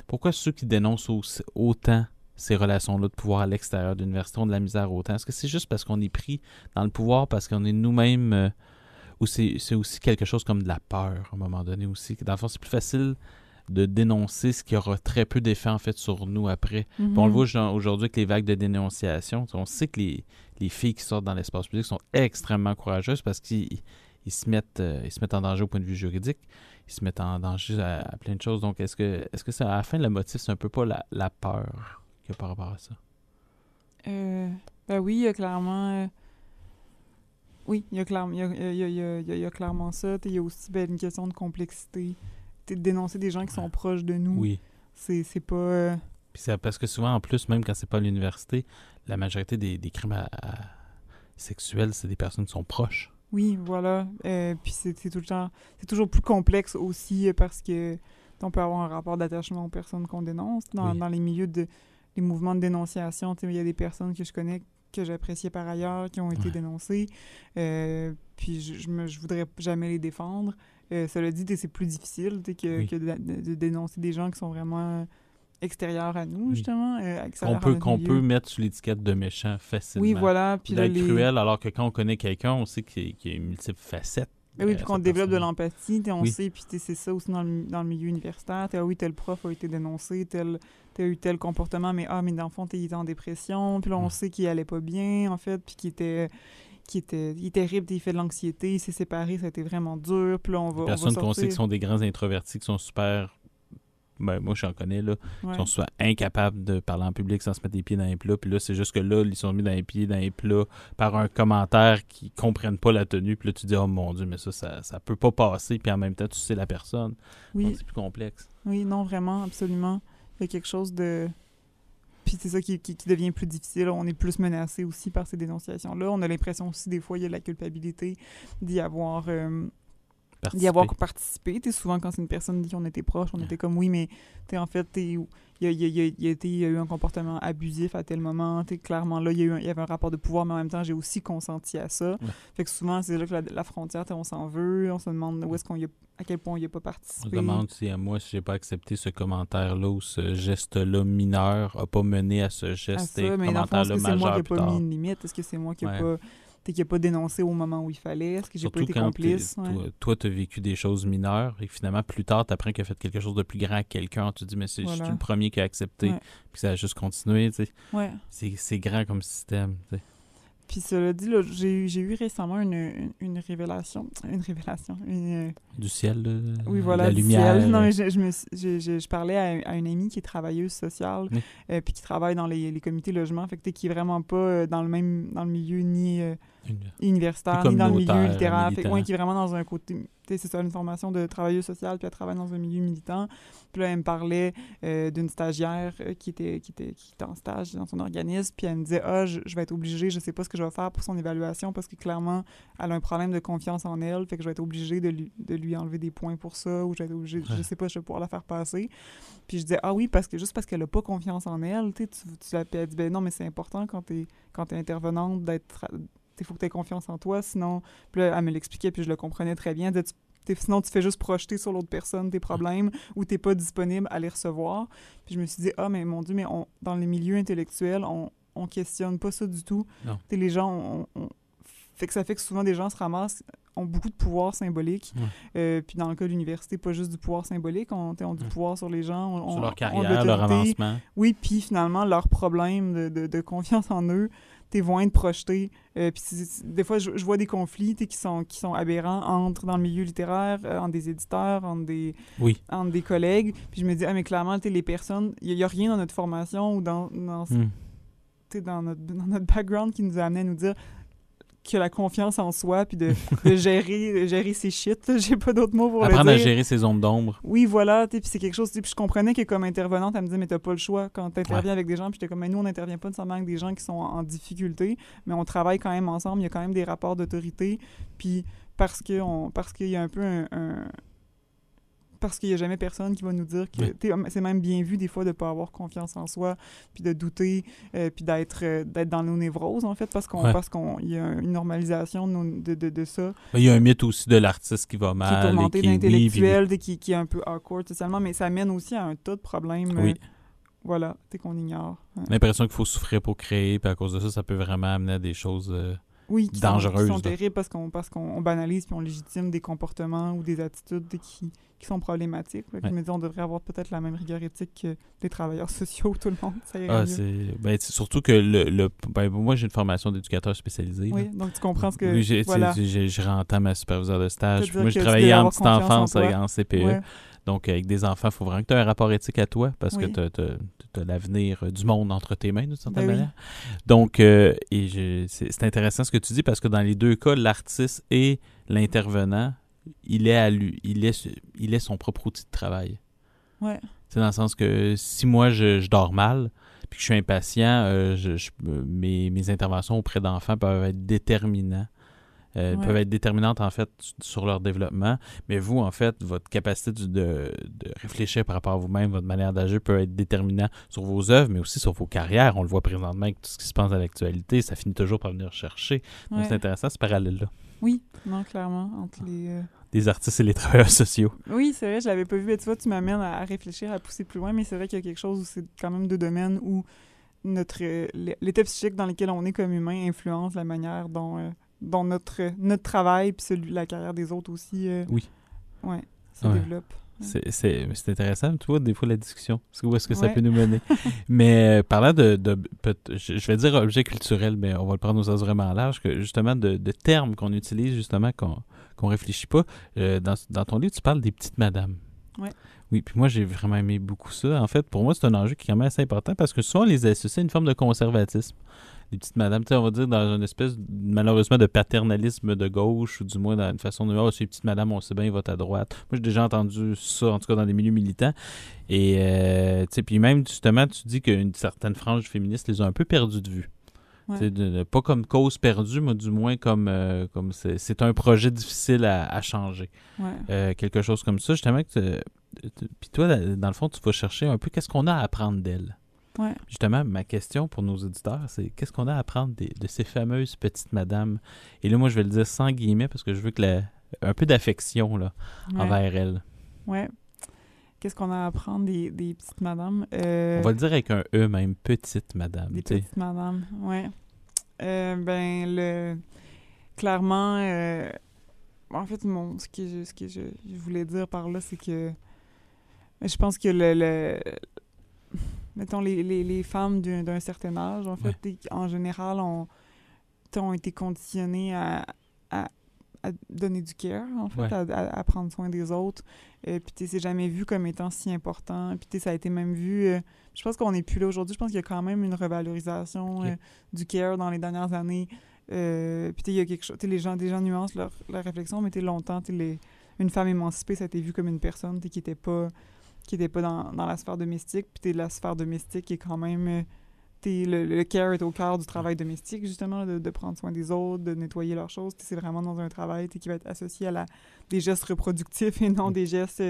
pourquoi ceux qui dénoncent aussi- autant ces relations-là de pouvoir à l'extérieur de l'université ont de la misère autant? Est-ce que c'est juste parce qu'on est pris dans le pouvoir, parce qu'on est nous-mêmes, euh, ou c'est aussi quelque chose comme de la peur à un moment donné aussi? Dans le fond, c'est plus facile de dénoncer ce qui aura très peu d'effet en fait sur nous après? On le Mhm. voit aujourd'hui avec les vagues de dénonciation. On sait que les, les filles qui sortent dans l'espace public sont extrêmement courageuses parce qu'ils ils se mettent euh, ils se mettent en danger au point de vue juridique. Ils se mettent en danger à, à plein de choses. Donc est-ce que est-ce que c'est à la fin le motif, c'est un peu pas la, la peur qu'il y a par rapport à ça? Euh, ben oui, il y a clairement. euh, Oui, il y a, clairement, il y a, il y a- il y clairement ça. Il y a aussi ben, une question de complexité. De dénoncer des gens qui sont proches de nous. Oui. C'est c'est pas. euh, Puis c'est parce que souvent en plus, même quand c'est pas à l'université, la majorité des, des crimes à- à- sexuels, c'est des personnes qui sont proches. Oui, voilà. Euh, puis c'est tout le temps. C'est toujours plus complexe aussi parce que on peut avoir un rapport d'attachement aux personnes qu'on dénonce. Dans, Oui. dans les milieux de. les mouvements de dénonciation, il y a des personnes que je connais que j'appréciais par ailleurs qui ont été Ouais. dénoncées. Euh, puis je, je, me, je voudrais jamais les défendre. Euh, cela dit, c'est plus difficile que, Oui. que de, de- de dénoncer des gens qui sont vraiment extérieurs à nous, Oui. justement. euh, Qu'on peut, qu'on mettre sous l'étiquette de méchant facilement. Oui, voilà. Puis d'être les... cruel, alors que quand on connaît quelqu'un, on sait qu'il y a- qu'il y a une multiple facette. Ben oui, puis qu'on développe de l'empathie, on Oui. sait, puis c'est ça aussi dans le, dans le milieu universitaire. Ah oui, tel prof a été dénoncé, tel, t'as eu tel comportement, mais ah, mais dans le fond, t'es- il était en dépression, puis là, on Ouais. sait qu'il allait pas bien, en fait, puis qu'il était, il terrible, il fait de l'anxiété, il s'est séparé, ça a été vraiment dur, puis là, on va, Les personnes qu'on sait qui sont des grands introvertis, qui sont super. Ben, moi, j'en connais, là. Ouais. Qui sont soit incapables de parler en public sans se mettre les pieds dans les plats. Puis là, c'est juste que là, ils sont mis dans les pieds dans les plats par un commentaire qui comprennent pas la tenue. Puis là, tu dis, oh mon Dieu, mais ça, ça, ça peut pas passer. Puis en même temps, tu sais la personne. Oui, Donc, c'est plus complexe. Oui, non, vraiment, absolument. Il y a quelque chose de. Puis c'est ça qui, qui, qui devient plus difficile. On est plus menacé aussi par ces dénonciations-là. On a l'impression aussi, des fois, il y a de la culpabilité d'y avoir. euh, d'y avoir participé. Souvent, quand c'est une personne dit qu'on était proche, on était comme oui, mais t'es en fait, il y a, y a- y a- y a eu un comportement abusif à tel moment. T'es clairement là, il y, avait un rapport de pouvoir, mais en même temps, j'ai aussi consenti à ça. Ouais. Fait que souvent, c'est là que la, la frontière, on s'en veut, on se demande où est-ce qu'on à quel point il n'y a pas On participé. se demande si à moi, si j'ai pas accepté ce commentaire-là ou ce geste-là mineur a pas mené à ce à geste ça, et mais dans le fond, est-ce que c'est moi qui majeur n'ai pas mis une limite? Est-ce que c'est moi qui n'ai Ouais. pas, t'sais, qui a pas dénoncé au moment où il fallait? Est-ce que j'ai pas été complice? Ouais. toi, tu as vécu des choses mineures et finalement, plus tard, tu apprends qu'il a fait quelque chose de plus grand à quelqu'un. Tu te dis, mais c'est Voilà. le premier qui a accepté. Ouais. Puis ça a juste continué. tu sais. Ouais. C'est grand comme système. Puis cela dit, j'ai, j'ai eu récemment une, une, une révélation. Une révélation. Une, Du ciel, là, Oui, voilà, la du lumière. ciel. Non, mais je, je, me suis- je, je, je parlais à, à une amie qui est travailleuse sociale, Oui. euh, puis qui travaille dans les, les comités logement, fait que t'es qui est vraiment pas euh, dans le même dans le milieu ni euh, universitaire, ni dans le milieu littéraire. Fait ouais, qui est vraiment dans un côté. tu C'est ça, une formation de travailleuse sociale, puis elle travaille dans un milieu militant. Puis là, elle me parlait euh, d'une stagiaire euh, qui, était, qui, était, qui était en stage dans son organisme, puis elle me disait Ah, je, je vais être obligée, je sais pas ce que je vais faire pour son évaluation, parce que clairement, elle a un problème de confiance en elle, fait que je vais être obligée de lui, de lui enlever des points pour ça, ou je vais être obligée, je sais pas, je vais pouvoir la faire passer. Puis je disais Ah oui, parce que juste parce qu'elle a pas confiance en elle, tu sais, tu, tu elle dit Ben non, mais c'est important quand t'es quand es intervenante d'être. Il faut que tu aies confiance en toi, sinon. Puis là, elle me l'expliquait, puis je le comprenais très bien. Tu- sinon, tu fais juste projeter sur l'autre personne tes problèmes ou t'es pas disponible à les recevoir. Puis je me suis dit, ah, mais mon Dieu, mais on, dans les milieux intellectuels, on, on questionne pas ça du tout. Non. Tu les gens, on, on- fait que ça fait que souvent des gens se ramassent, ont beaucoup de pouvoir symbolique. Ouais. Euh, puis dans le cas de l'université, pas juste du pouvoir symbolique, on, tu on a du Ouais. pouvoir sur les gens. On, sur leur carrière, leur avancement. Oui, puis finalement, leurs problèmes de, de, de confiance en eux, t'es vont être projetés. Euh, puis des fois, je, je vois des conflits qui sont, qui sont aberrants entre, dans le milieu littéraire, euh, entre des éditeurs, entre des, Oui. entre des collègues. Puis je me dis, ah, mais clairement, les personnes, il n'y a, rien dans notre formation ou dans, dans, t'sais, dans, notre, dans notre background qui nous a amené à nous dire que la confiance en soi, puis de, de gérer, de gérer ses shit. J'ai pas d'autres mots pour Apprendre le dire. à gérer ses zones d'ombre. Oui, voilà, puis c'est quelque chose, puis je comprenais que comme intervenante, elle me disait, mais t'as pas le choix quand t'interviens Ouais. avec des gens, puis j'étais comme, mais nous, on n'intervient pas nécessairement avec des gens qui sont en, en difficulté, mais on travaille quand même ensemble, il y a quand même des rapports d'autorité, puis parce qu'il y a un peu un... un- parce qu'il n'y a jamais personne qui va nous dire que Oui. c'est même bien vu des fois de ne pas avoir confiance en soi puis de douter euh, puis d'être euh, d'être dans nos névroses en fait parce qu'on Ouais. parce qu'on il y a une normalisation de, nos- de, de, de ça Il y a un mythe aussi de l'artiste qui va qui est mal. tourmenté qui, oui, puis- d'intellectuel, qui, qui est un peu awkward socialement, mais ça mène aussi à un tas de problèmes. Oui. euh, voilà, qu'on ignore. Ouais. l'impression qu'il faut souffrir pour créer, puis à cause de ça, ça peut vraiment amener à des choses. Oui, qui dangereuses, sont, qui sont terribles parce qu'on parce qu'on on banalise puis on légitime des comportements ou des attitudes qui, qui sont problématiques. là. Puis Ouais. Je me dis, on devrait avoir peut-être la même rigueur éthique que les travailleurs sociaux, tout le monde. Ça Ah, c'est ben, c'est surtout que le, le- ben, moi j'ai une formation d'éducateur spécialisé. là. Oui, donc tu comprends ce que. Oui, voilà. je rentre ma superviseur de stage. Moi, travaillé devais en petite en enfance en CPE. Ouais. Donc, avec des enfants, il faut vraiment que tu aies un rapport éthique à toi parce Oui. que tu as, l'avenir du monde entre tes mains, d'une certaine Ben oui. manière. Donc, euh, et je- c'est intéressant ce que tu dis parce que dans les deux cas, l'artiste et l'intervenant, il est à lui, il est, il est son propre outil de travail. Ouais. C'est dans le sens que si moi je, je dors mal, puis que je suis impatient, euh, je, je- mes, mes interventions auprès d'enfants peuvent être déterminants. Euh, Ouais. peuvent être déterminantes en fait sur leur développement, mais vous en fait votre capacité de, de réfléchir par rapport à vous-même, votre manière d'agir peut être déterminant sur vos œuvres, mais aussi sur vos carrières. On le voit présentement avec tout ce qui se passe à l'actualité, ça finit toujours par venir chercher. Donc Ouais. c'est intéressant ce parallèle-là Oui, non, clairement, entre les. euh, des artistes et les travailleurs sociaux. Oui, c'est vrai, je l'avais pas vu. Mais tu vois, tu m'amènes à, à réfléchir, à pousser plus loin, mais c'est vrai qu'il y a quelque chose où c'est quand même deux domaines où notre euh, l'é- l'état psychique dans lequel on est comme humain influence la manière dont, euh, dont notre, notre travail puis celui la carrière des autres aussi euh, Oui. ouais, Ouais. développe. C'est- C'est c'est intéressant, tu vois, des fois, la discussion. Où est-ce que ça peut nous mener? mais euh, parlant de, je, vais dire objet culturel, mais on va le prendre au sens vraiment large, que justement, de, de termes qu'on utilise, justement, qu'on qu'on réfléchit pas. Euh, dans, dans ton livre, tu parles des petites madames. Ouais. Oui, puis moi, j'ai vraiment aimé beaucoup ça. En fait, pour moi, c'est un enjeu qui est quand même assez important parce que souvent, on les associe à une forme de conservatisme. Les petites madames, tu sais, on va dire dans une espèce, malheureusement, de paternalisme de gauche, ou du moins dans une façon de, oh, ces petites madames, on sait bien, ils votent à droite. Moi, j'ai déjà entendu ça, en tout cas dans des milieux militants. Et, euh, tu sais, puis même, justement, tu dis qu'une certaine frange féministe les a un peu perdus de vue. Ouais. Tu sais, de- de- pas comme cause perdue, mais du moins comme, euh, comme c'est un projet difficile à, à changer. Ouais. Euh, quelque chose comme ça, justement. Puis toi, dans le fond, tu vas chercher un peu qu'est-ce qu'on a à apprendre d'elle? Ouais. Justement, ma question pour nos auditeurs, c'est qu'est-ce qu'on a à apprendre des- de ces fameuses petites madames? Et là, moi, je vais le dire sans guillemets parce que je veux que la, un peu d'affection là, Ouais. envers elles. Ouais. Qu'est-ce qu'on a à apprendre des, des petites madames? Euh, On va le dire avec un E même, petite madame. Des tu sais. petites madames, ouais. Euh, ben, le... Clairement, euh, en fait, mon... ce que, je, ce que je, je voulais dire par là, c'est que je pense que le... le... Mettons, les, les, les femmes d'un certain âge, en fait, Ouais. en général, ont, ont été conditionnées à, à, à donner du care, en fait, Ouais. à, à- prendre soin des autres. Euh, puis, tu sais, c'est jamais vu comme étant si important. Puis, tu sais, ça a été même vu... euh, je pense qu'on n'est plus là aujourd'hui. Je pense qu'il y a quand même une revalorisation euh, du care dans les dernières années. Euh, puis, tu sais, il y a quelque chose... Tu sais, les gens, des gens nuancent leur, leur réflexion, mais tu sais, longtemps, tu sais, les- une femme émancipée, ça a été vu comme une personne qui n'était pas, qui était pas dans, dans la sphère domestique. Puis, tu sais, la sphère domestique est quand même... euh, sais, le, le care est au cœur du travail domestique, justement, de, de prendre soin des autres, de nettoyer leurs choses. C'est vraiment dans un travail qui va être associé à la, des gestes reproductifs et non des gestes,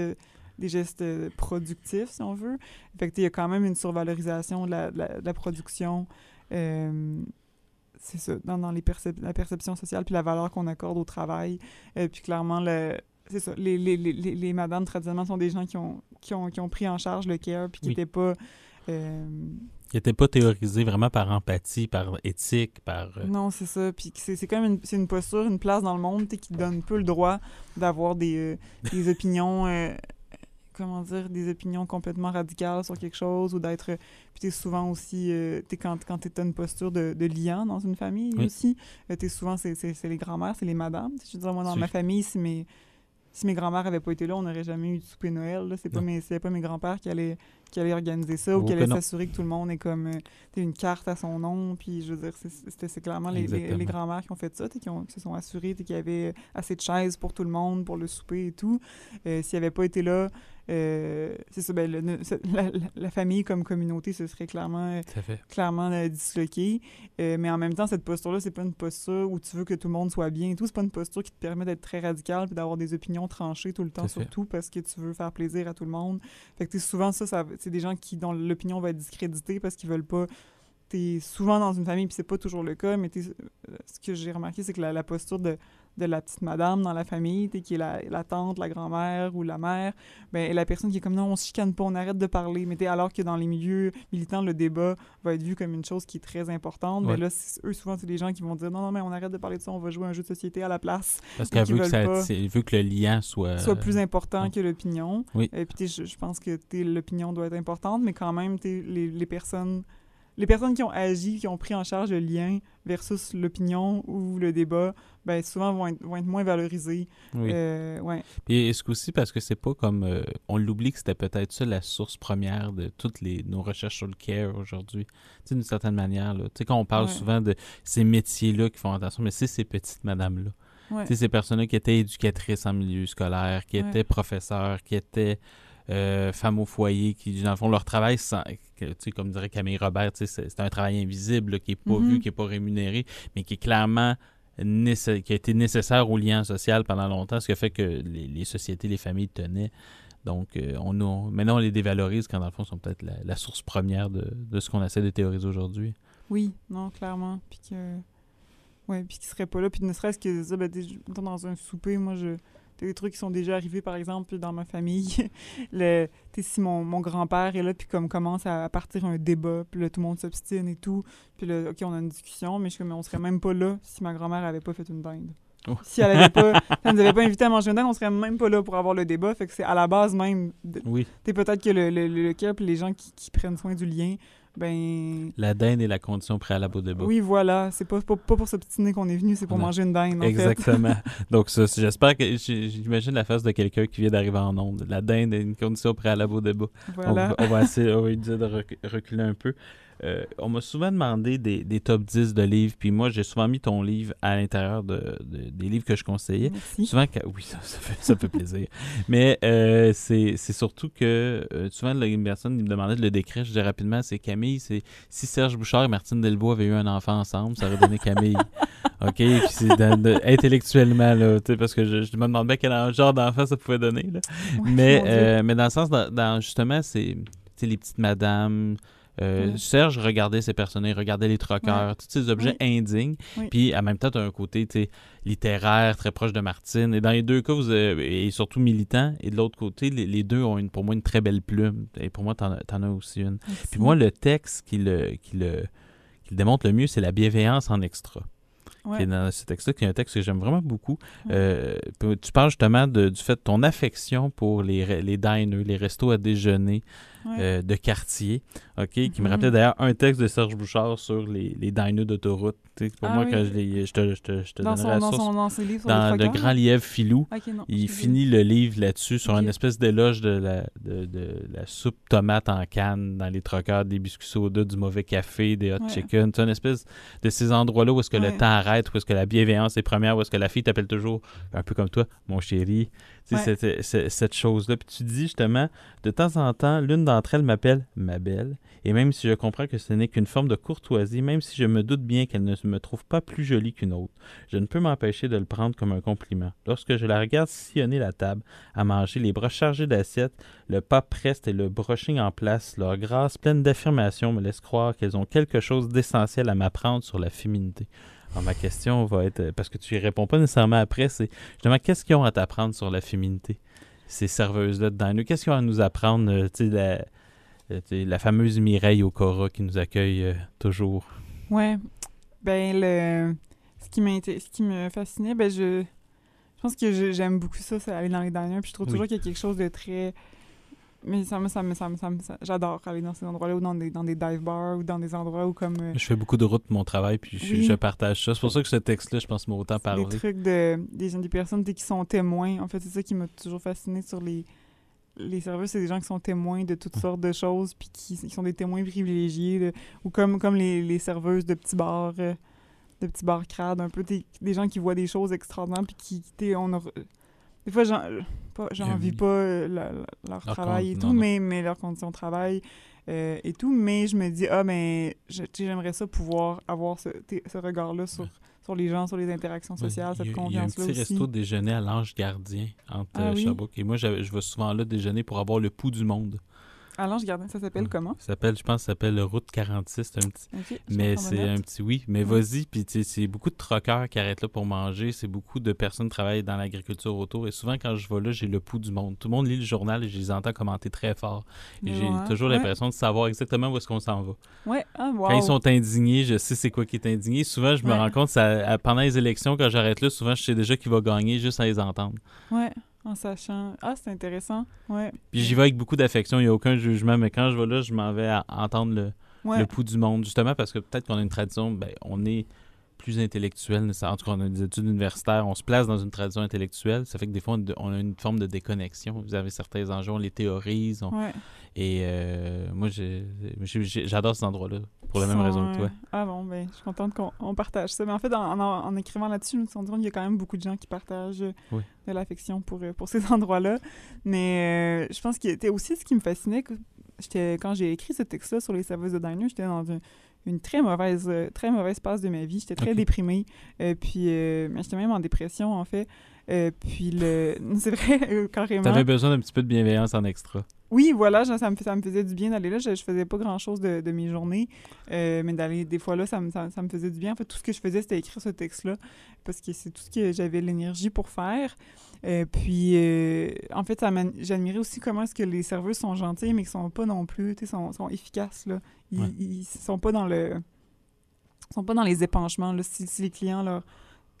des gestes euh, productifs, si on veut. Fait il y a quand même une survalorisation de la, de la, de production. euh, c'est ça, dans, dans les percep- la perception sociale, puis la valeur qu'on accorde au travail. Puis clairement, le, c'est ça, les, les, les, les, madames, traditionnellement, sont des gens qui ont, qui ont, qui ont pris en charge le care, puis qui Oui. n'étaient pas... euh, Qui n'était pas théorisé vraiment par empathie, par éthique, par. euh, Non, c'est ça. Puis c'est c'est comme une, c'est une posture, une place dans le monde qui donne peu le droit d'avoir des, euh, des opinions, euh, comment dire, des opinions complètement radicales sur quelque chose ou d'être. Puis t'es souvent aussi, euh, t'es quand, quand t'es une posture de, de liant dans une famille Oui. aussi, euh, t'es souvent, c'est les grands-mères, c'est les madames. Je veux dire, moi, dans ma famille, c'est mes. Si mes grands-mères n'avaient pas été là, on n'aurait jamais eu de souper Noël. Là. C'est pas mes, mes grands-pères qui allaient, qui allaient organiser ça ou Oh qui allaient s'assurer que tout le monde ait comme euh, une carte à son nom. Puis je veux dire, c'était, clairement les, les, grands-mères qui ont fait ça, qui, ont, qui se sont assurés t'sais, qu'il y avait assez de chaises pour tout le monde, pour le souper et tout. Euh, s'ils n'avaient pas été là, euh, c'est ça, ben, le- la, famille comme communauté, ce serait clairement euh, clairement euh, disloqué. Euh, mais en même temps, cette posture-là, c'est pas une posture où tu veux que tout le monde soit bien et tout. C'est pas une posture qui te permet d'être très radical puis d'avoir des opinions tranchées tout le temps Tout à fait. sur tout parce que tu veux faire plaisir à tout le monde. Fait que souvent, ça, ça c'est des gens qui dont l'opinion va être discréditée parce qu'ils veulent pas. T'es souvent dans une famille, puis c'est pas toujours le cas, mais ce que j'ai remarqué, c'est que la, la posture de, de la petite madame dans la famille, qui est la, la tante, la grand-mère ou la mère, ben, la personne qui est comme non, on se chicane pas, on arrête de parler. Mais alors que dans les milieux militants, le débat va être vu comme une chose qui est très importante. Mais là, c'est- eux, souvent, c'est des gens qui vont dire non, non, mais on arrête de parler de ça, on va jouer à un jeu de société à la place, Parce qu'elle veut veut que le lien soit. soit plus important ouais. que l'opinion. Oui. Et puis, je, je pense que l'opinion doit être importante, mais quand même, les, les personnes. Les personnes qui ont agi, qui ont pris en charge le lien versus l'opinion ou le débat, ben souvent vont être, vont être moins valorisées. Oui. Euh, ouais. Puis est-ce qu'aussi parce que c'est pas comme euh, on l'oublie que c'était peut-être ça la source première de toutes les nos recherches sur le care aujourd'hui? Tu sais d'une certaine manière là, tu sais quand on parle Ouais. souvent de ces métiers là qui font attention mais c'est ces petites madames là. Ouais. Tu sais ces personnes-là qui étaient éducatrices en milieu scolaire, qui étaient professeurs, qui étaient euh, femmes au foyer qui dans le fond leur travail sans comme dirait Camille Robert, c'est un travail invisible là, qui est pas Mhm. vu, qui est pas rémunéré, mais qui est clairement qui a été nécessaire au lien social pendant longtemps, ce qui a fait que les, les sociétés, les familles tenaient. Donc, euh, on, on- maintenant, on les dévalorise quand, dans le fond, sont peut-être la, la source première de, de ce qu'on essaie de théoriser aujourd'hui. Oui, non, clairement. Puis que. Ouais, puis serait pas là. Puis ne serait-ce que ben, dans un souper, moi, je. Des trucs qui sont déjà arrivés, par exemple, dans ma famille. le, si mon, mon grand-père est là, puis comme commence à partir un débat, puis là, tout le monde s'obstine et tout. Puis là, OK, on a une discussion, mais je suis comme, on serait même pas là si ma grand-mère avait pas fait une dinde. Oh. Si elle avait pas, si elle nous avait pas invité à manger une dinde, on serait même pas là pour avoir le débat. Fait que c'est à la base même. de- Oui, peut-être que le, le, le, les gens qui, qui prennent soin du lien, ben, la dinde est la condition préalable au débat. oui, voilà. C'est pas, pas, pas pour s'obstiner qu'on est venu, c'est pour Non. manger une dinde, en fait. Exactement. Donc, ça, j'espère que j'imagine la face de quelqu'un qui vient d'arriver en onde. La dinde est une condition préalable au débat. On, Voilà. va- on va essayer on va lui dire de rec- reculer un peu. Euh, on m'a souvent demandé des, des top 10 de livres, puis moi, j'ai souvent mis ton livre à l'intérieur de, de- des livres que je conseillais. Merci. Souvent, oui, ça, ça fait, ça fait plaisir. Mais euh, c'est surtout que euh, souvent, là, une personne me demandait de le décrire. Je dis rapidement, c'est Camille. C'est si Serge Bouchard et Martine Delbois avaient eu un enfant ensemble, ça aurait donné Camille. OK? Puis c'est intellectuellement, là, tu sais, parce que je, je me demandais quel genre d'enfant ça pouvait donner. Là. Ouais, mais, euh, mais dans le sens, dans, dans- justement, c'est les petites madames. Euh. Serge regardait ses personnages, regardait les troqueurs, tous ces objets indignes. Oui. Puis en même temps, tu as un côté littéraire très proche de Martine. Et dans les deux cas, vous avez- et surtout militant. Et de l'autre côté, les, les deux ont une, pour moi une très belle plume. Et pour moi, tu en, as aussi une. Merci. Puis moi, le texte qui le, qui le, qui le démontre le mieux, c'est la bienveillance en extra. Ouais. Qui est dans ce texte-là, qui est un texte que j'aime vraiment beaucoup. Ouais. Euh, tu parles justement de- du fait de ton affection pour les, diners, les restos à déjeuner Ouais. euh, de quartier, ok, qui me Mhm. rappelait d'ailleurs un texte de Serge Bouchard sur les, les diners d'autoroute. Pour Ah moi, oui. quand je, te, je te, je te dans, donnerai son, la dans, source. son, dans ses livres Dans Le? Grand Lièvre Filou, non. il finit le livre là-dessus sur Ok. une espèce d'éloge de la, de, de la soupe tomate en canne dans les troqueurs, des biscuits soda, du mauvais café, des hot Ouais. chicken. C'est une espèce de ces endroits-là où est-ce que le temps arrête, où est-ce que la bienveillance est première, où est-ce que la fille t'appelle toujours un peu comme toi, mon chéri. Ouais. cette, cette- cette chose-là. Puis tu dis justement, de temps en temps, l'une d'entre elles m'appelle ma belle. Et même si je comprends que ce n'est qu'une forme de courtoisie, même si je me doute bien qu'elle ne me trouve pas plus jolie qu'une autre, je ne peux m'empêcher de le prendre comme un compliment. Lorsque je la regarde sillonner la table, à manger, les bras chargés d'assiettes, le pas preste et le brushing en place, leur grâce pleine d'affirmation me laisse croire qu'elles ont quelque chose d'essentiel à m'apprendre sur la féminité. Alors, ma question va être, parce que tu y réponds pas nécessairement après, c'est justement qu'est-ce qu'ils ont à t'apprendre sur la féminité, ces serveuses-là de diner? Qu'est-ce qu'ils ont à nous apprendre, euh, tu la fameuse Mireille au Cora qui nous accueille euh, toujours? Ouais. Ben, le... ce, qui ce qui me fascinait, ben, je... je pense que j'aime beaucoup ça, c'est aller dans les diners. Puis je trouve Oui. toujours qu'il y a quelque chose de très. mais ça me, ça me, ça me, ça me- ça- j'adore aller dans ces endroits-là ou dans des, dans des dive bars ou dans des endroits où comme euh, Je fais beaucoup de routes pour mon travail, puis je, Oui. je partage ça. C'est pour ça que ce texte-là, je pense, m'a autant des parlé. trucs de des, des personnes qui sont témoins. En fait, c'est ça qui m'a toujours fasciné sur les les serveurs, c'est des gens qui sont témoins de toutes sortes de choses puis qui, qui sont des témoins privilégiés de- ou comme comme les, les serveuses de petits bars euh, de petits bars crades un peu des gens qui voient des choses extraordinaires puis qui t'es- on a des fois j'envie pas euh, la- la- leur Leur travail et tout non, non. mais mais leurs conditions de travail euh, et tout mais je me dis ah mais sais, j'aimerais ça pouvoir avoir ce, t'es- ce regard là sur sur les gens sur les interactions sociales cette a- Il y a un petit resto déjeuner à l'Ange Gardien entre Ah euh? Sherbrooke. Et moi, je, je vais souvent là déjeuner pour avoir le pouls du monde. Allons, je garde ça s'appelle Ouais. comment? Ça s'appelle, je pense, ça s'appelle le Route 46. C'est un petit. Mais c'est un petit oui. Mais Ouais. vas-y, puis c'est beaucoup de troqueurs qui arrêtent là pour manger. C'est beaucoup de personnes qui travaillent dans l'agriculture autour. Et souvent, quand je vais là, j'ai le pouls du monde. Tout le monde lit le journal et je les entends commenter très fort. Et j'ai toujours Ouais. l'impression de savoir exactement où est-ce qu'on s'en va. Ouais, ah, wow. Quand ils sont indignés, je sais c'est quoi qui est indigné. Souvent, je me rends compte, ça, pendant les élections, quand j'arrête là, souvent, je sais déjà qui va gagner juste à les entendre. Ouais, en sachant. Ah, c'est intéressant. Ouais. Puis j'y vais avec beaucoup d'affection, il n'y a aucun jugement, mais quand je vais là, je m'en vais à entendre le, Ouais. le pouls du monde, justement parce que peut-être qu'on a une tradition, ben, on est plus intellectuel, en tout cas, on a des études universitaires, on se place dans une tradition intellectuelle, ça fait que des fois, on, a une forme de déconnexion. Vous avez certains enjeux, on les théorise, on- Ouais. et euh, moi, j'adore cet endroit-là, pour la même Sont, raison que toi. euh, Ah bon, ben, je suis contente qu'on on partage ça. Mais en fait, en, en- en écrivant là-dessus, je me suis rendu compte qu'il y a quand même beaucoup de gens qui partagent euh, Oui. de l'affection pour, pour ces endroits-là. Mais euh, je pense qu'il était aussi ce qui me fascinait. que Quand j'ai écrit ce texte-là sur les serveuses de diner, j'étais dans une, une très mauvaise euh, très mauvaise passe de ma vie. J'étais très déprimée. Euh, puis, euh, j'étais même en dépression, en fait. Euh, puis, le... c'est vrai, euh, carrément. T'avais besoin d'un petit peu de bienveillance en extra. Oui, voilà, genre, ça, me, ça me faisait du bien d'aller là. Je, je faisais pas grand-chose de, de mes journées, mais d'aller des fois là, ça me, ça, ça me faisait du bien. En fait, tout ce que je faisais, c'était écrire ce texte-là, parce que c'est tout ce que j'avais l'énergie pour faire. Euh, puis, euh, en fait, j'admirais aussi comment est-ce que les serveurs sont gentils, mais qui sont pas non plus, tu sais, sont, sont efficaces, là. Ils, Ouais. ils sont pas dans le... sont pas dans les épanchements, là. Si, si les clients leur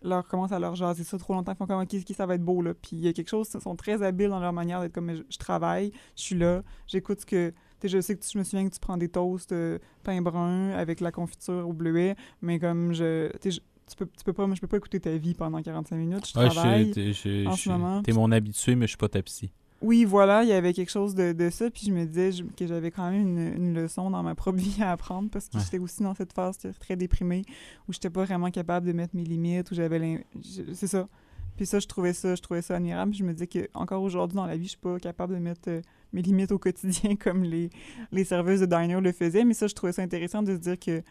leur commencent à leur jaser ça trop longtemps, ils font comme ok, ça va être beau là? Puis il y a quelque chose, ils sont très habiles dans leur manière d'être comme je, travaille, je suis là, j'écoute ce que. Je sais que tu, je me souviens que tu prends des toasts euh, pain brun avec la confiture au bleuet, mais comme je- tu peux, tu peux pas, moi, je peux pas écouter ta vie pendant 45 minutes, je je- travaille. je- en ce moment. T'es mon habitué, mais je suis pas ta psy. Oui, voilà, il y avait quelque chose de, de ça, puis je me disais je- que j'avais quand même une, une leçon dans ma propre vie à apprendre parce que Ouais. j'étais aussi dans cette phase très- déprimée où j'étais pas vraiment capable de mettre mes limites, où j'avais c'est ça. Puis ça, je trouvais ça, je trouvais ça admirable. Puis je me disais que encore aujourd'hui dans la vie, je suis pas capable de mettre euh, mes limites au quotidien comme les, les serveuses de diner le faisaient. Mais ça, je trouvais ça intéressant de se dire que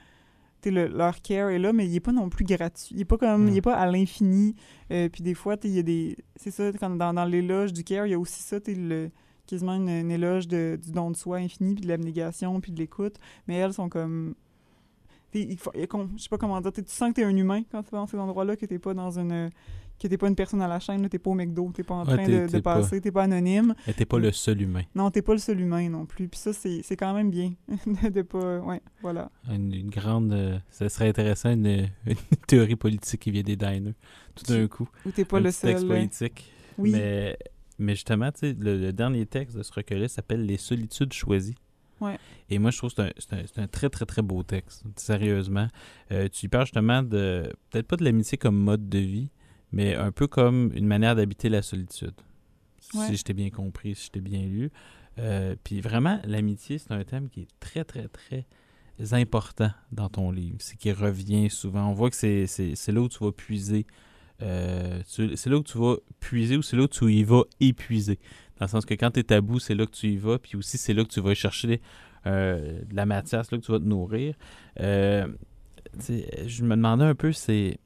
le- leur care est là, mais il est pas non plus gratuit. Il est pas comme, Mm. il est pas à l'infini. Euh, puis des fois, il y a des, c'est ça, quand dans, dans l'éloge du care, il y a aussi ça, tu le quasiment une, une éloge de, du don de soi infini, puis de l'abnégation, puis de l'écoute. Mais elles sont comme. je sais pas comment dire. Tu sens que tu es un humain quand tu vas dans ces endroits-là, que tu pas dans une. Que t'es pas une personne à la chaîne, tu pas au McDo, tu pas en train t'es- de, de t'es pas- passer, tu pas anonyme. Et t'es pas le seul humain. Non, t'es pas le seul humain non plus. Puis ça, c'est quand même bien de, pas. Ouais, voilà. Une, une grande. euh, ça serait intéressant, une, une théorie politique qui vient des diners. Tout d'un coup. Ou t'es pas un le petit texte seul. euh, politique. Oui. Mais, mais justement, tu sais, le, le dernier texte de ce recueil s'appelle Les solitudes choisies. Ouais. Et moi, je trouve que c'est un, un très, très, très beau texte. Sérieusement. Euh, tu y parles justement de. Peut-être pas de l'amitié comme mode de vie, mais un peu comme une manière d'habiter la solitude. Ouais. Si je t'ai bien compris, si je t'ai bien lu. Euh, puis vraiment, l'amitié, c'est un thème qui est très, très, très important dans ton livre. C'est qui revient souvent. On voit que c'est c'est- c'est là où tu vas puiser. Euh, c'est là où tu vas puiser ou c'est là où tu y vas épuiser. Dans le sens que quand tu es tabou, c'est là que tu y vas. Puis aussi, c'est là que tu vas chercher euh, de la matière, c'est là que tu vas te nourrir. Je me demandais un peu, c'est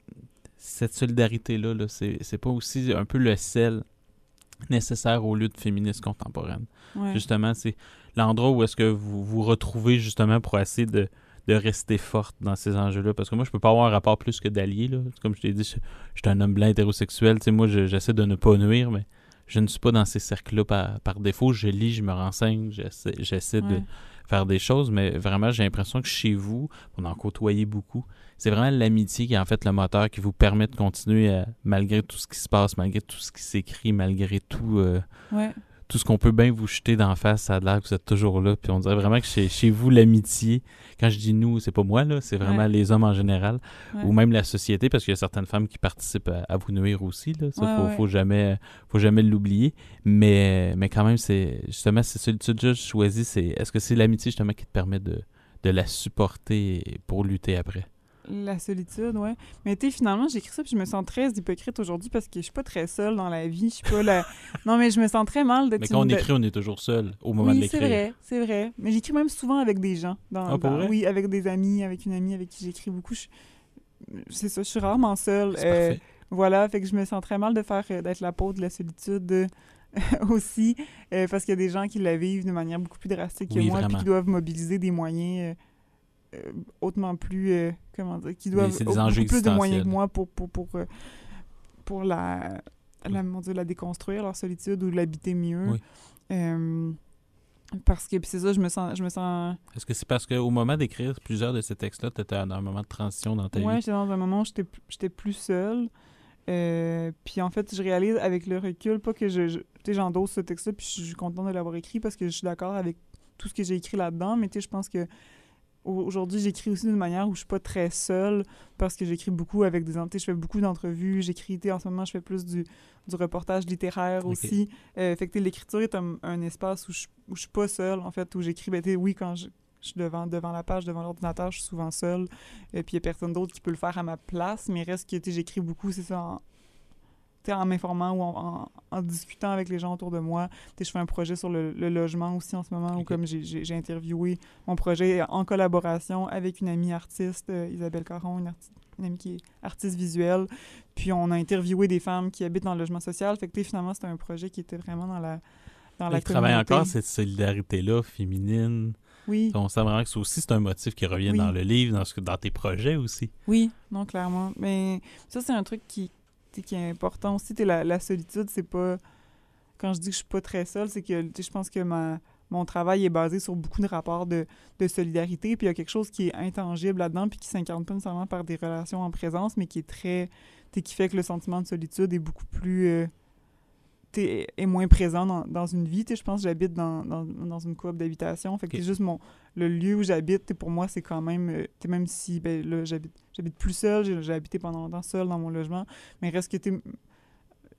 cette solidarité-là, -là, c'est pas aussi un peu le sel nécessaire aux luttes féministes contemporaines. Ouais. Justement, c'est l'endroit où est-ce que vous vous retrouvez justement pour essayer de, de rester forte dans ces enjeux-là. Parce que moi, je peux pas avoir un rapport plus que d'allié. Comme je t'ai dit, je, je suis un homme blanc hétérosexuel. Tu sais, moi, je- j'essaie de ne pas nuire, mais je ne suis pas dans ces cercles-là par, par défaut. Je lis, je me renseigne, j'essaie, de faire des choses, mais vraiment, j'ai l'impression que chez vous, on en côtoyez beaucoup. C'est vraiment l'amitié qui est en fait le moteur qui vous permet de continuer à- malgré tout ce qui se passe, malgré tout ce qui s'écrit, malgré tout, euh, Ouais. tout ce qu'on peut bien vous jeter d'en face, ça a l'air que vous êtes toujours là. Puis on dirait vraiment que chez, chez vous, l'amitié, quand je dis nous, c'est pas moi, là, c'est vraiment les hommes en général, ou même la société, parce qu'il y a certaines femmes qui participent à, vous nuire aussi. Là. Ça, faut, faut, jamais, faut jamais l'oublier. Mais, mais quand même, c'est justement, c'est solitude que je choisis, c'est est-ce que c'est l'amitié justement qui te permet de, de la supporter pour lutter après? La solitude, ouais. Mais tu sais, finalement, j'écris ça puis je me sens très hypocrite aujourd'hui parce que je suis pas très seule dans la vie. Je suis pas la... Non, mais je me sens très mal d'être... Mais quand on écrit, on est toujours seul au moment de l'écrire. c'est vrai, c'est vrai. Mais j'écris même souvent avec des gens. Dans, ah, vrai? Oui, avec des amis, avec une amie avec qui j'écris beaucoup. C'est ça, je suis rarement seule. Euh, voilà, fait que je me sens très mal de faire euh, d'être la peau de la solitude aussi, euh, parce qu'il y a des gens qui la vivent de manière beaucoup plus drastique que moi, puis qui doivent mobiliser des moyens euh, hautement plus, euh, comment dire, qui doivent beaucoup plus de moyens que moi pour, pour, pour, euh, pour la, la, la déconstruire, leur solitude, ou l'habiter mieux. parce que, puis c'est ça, je me sens... Je me sens... Est-ce que c'est parce qu'au moment d'écrire plusieurs de ces textes-là, tu étais dans un moment de transition dans ta vie? Oui, j'étais dans un moment où j'étais plus seule. puis en fait, je réalise avec le recul, pas que je, sais, j'endosse ce texte-là, puis je suis contente de l'avoir écrit parce que je suis d'accord avec tout ce que j'ai écrit là-dedans, mais tu sais, je pense que Aujourd'hui, j'écris aussi d'une manière où je suis pas très seule parce que j'écris beaucoup avec des je fais beaucoup d'entrevues, j'écris en ce moment je fais plus du, du reportage littéraire aussi. Euh, fait que l'écriture est un, espace où je, où je suis pas seule en fait, où j'écris ben, oui quand je, suis devant, devant la page, devant l'ordinateur, je suis souvent seule. Et puis il y a personne d'autre qui peut le faire à ma place, mais reste que j'écris beaucoup, c'est ça en, en m'informant ou en, discutant avec les gens autour de moi. je fais un projet sur le, logement aussi en ce moment, où comme j'ai interviewé mon projet en collaboration avec une amie artiste, euh, Isabelle Caron, une, amie qui est artiste visuelle. Puis on a interviewé des femmes qui habitent dans le logement social. Fait que finalement, c'était un projet qui était vraiment dans la dans la travaille encore cette solidarité-là féminine? Oui. On sent vraiment que c'est aussi c'est un motif qui revient dans le livre, dans, ce, dans tes projets aussi. Oui, non, clairement. Mais ça, c'est un truc qui, qui est important aussi. La, la solitude, c'est pas. Quand je dis que je suis pas très seule, c'est que je pense que ma, mon travail est basé sur beaucoup de rapports de, de solidarité. Puis il y a quelque chose qui est intangible là-dedans, puis qui s'incarne pas nécessairement par des relations en présence, mais qui est très. qui fait que le sentiment de solitude est beaucoup plus. Euh, est moins présent dans, dans une vie. Je pense que j'habite dans, dans, dans, une coop d'habitation. Fait que juste mon, le lieu où j'habite, pour moi, c'est quand même... Euh, même si ben, là, j'habite plus seul, j'ai habité pendant longtemps seul dans mon logement, mais reste que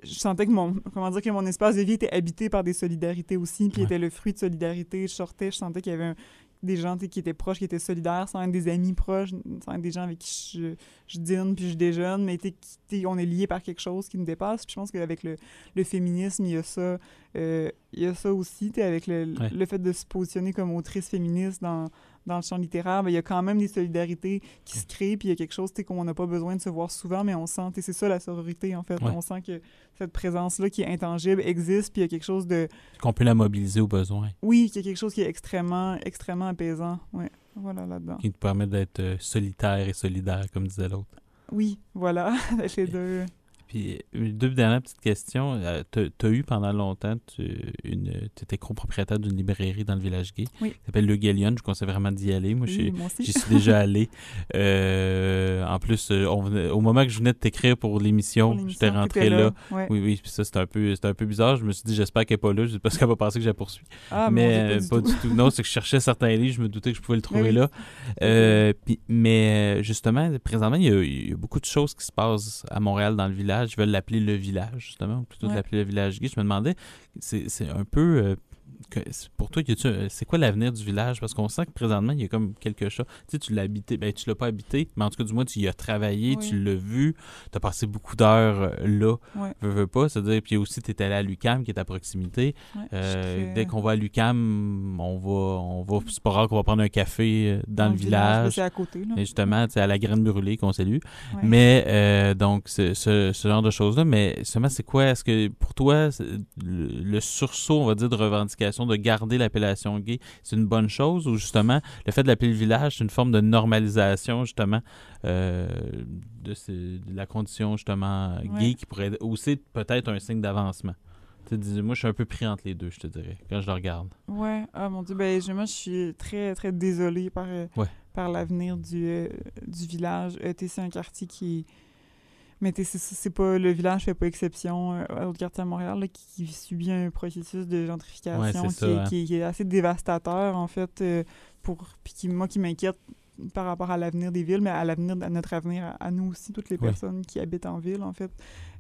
je sentais que mon comment dire que mon espace de vie était habité par des solidarités aussi puis était le fruit de solidarité je sortais je sentais qu'il y avait un, des gens qui étaient proches, qui étaient solidaires, sans être des amis proches, sans être des gens avec qui je, je dîne puis je déjeune, mais on est liés par quelque chose qui nous dépasse. Puis je pense qu'avec le, le, féminisme, il y a ça, euh, il y a ça aussi, avec le, le fait de se positionner comme autrice féministe dans, dans le champ littéraire, ben, il y a quand même des solidarités qui se créent, puis il y a quelque chose qu'on n'a pas besoin de se voir souvent, mais on sent, c'est ça la sororité en fait. On sent que cette présence-là qui est intangible existe, puis il y a quelque chose de... Qu'on peut la mobiliser au besoin. Oui, qu'il y a quelque chose qui est extrêmement, extrêmement apaisant. Ouais, voilà, là-dedans. Qui te permet d'être euh, solitaire et solidaire, comme disait l'autre. Oui, voilà, les deux. Puis, euh, deux dernières petites questions. Euh, tu as eu pendant longtemps, tu étais copropriétaire d'une librairie dans le village gay. Oui. Ça s'appelle Le Galion. Je conseille vraiment d'y aller. Moi, j'y suis déjà allé. Euh, en plus, au moment que je venais de t'écrire pour l'émission, j'étais rentré là. Oui, oui. Puis ça, c'était un, peu, un peu bizarre. Je me suis dit, j'espère qu'elle n'est pas là, parce qu'elle va penser que j'ai poursuivi. Ah, mais pas, du, tout. Non, c'est que je cherchais certains livres. Je me doutais que je pouvais le trouver là. puis, mais justement, présentement, il y, a, beaucoup de choses qui se passent à Montréal dans le village je vais l'appeler le village, justement, plutôt de l'appeler le village gay. Je me demandais, c'est un peu pour toi, euh, c'est quoi l'avenir du village? Parce qu'on sent que présentement, il y a comme quelque chose. Tu sais, tu l'as habité, ben, tu l'as pas habité, mais en tout cas, du moins, tu y as travaillé, tu l'as vu, tu as passé beaucoup d'heures euh, là. Veux, veux pas. C'est-à-dire, puis aussi, tu es allé à l'UCAM, qui est à proximité. Euh, dès qu'on va à l'UCAM, on va, on va, c'est pas rare qu'on va prendre un café dans, le village. C'est à côté, là. Et justement, à la graine brûlée qu'on salue. Mais, donc, ce, ce, genre de choses-là. Mais, seulement, c'est quoi? Est-ce que, pour toi, le sursaut, on va dire, de revendication de garder l'appellation gay, c'est une bonne chose ou justement le fait de l'appeler le village, c'est une forme de normalisation justement euh, de, la condition justement gay qui pourrait aussi peut-être un signe d'avancement. Moi, je suis un peu pris entre les deux, je te dirais, quand je le regarde. Ouais, ah mon Dieu, ben, moi, je suis très, très désolée par, euh, par l'avenir du, euh, du village. c'est un quartier qui Mais c'est pas le village fait pas exception euh, quartier à Montréal là, qui, subit un processus de gentrification qui, est, assez dévastateur en fait euh, pour puis qui moi qui m'inquiète par rapport à l'avenir des villes, mais à l'avenir, à notre avenir, à, nous aussi, toutes les personnes qui habitent en ville, en fait.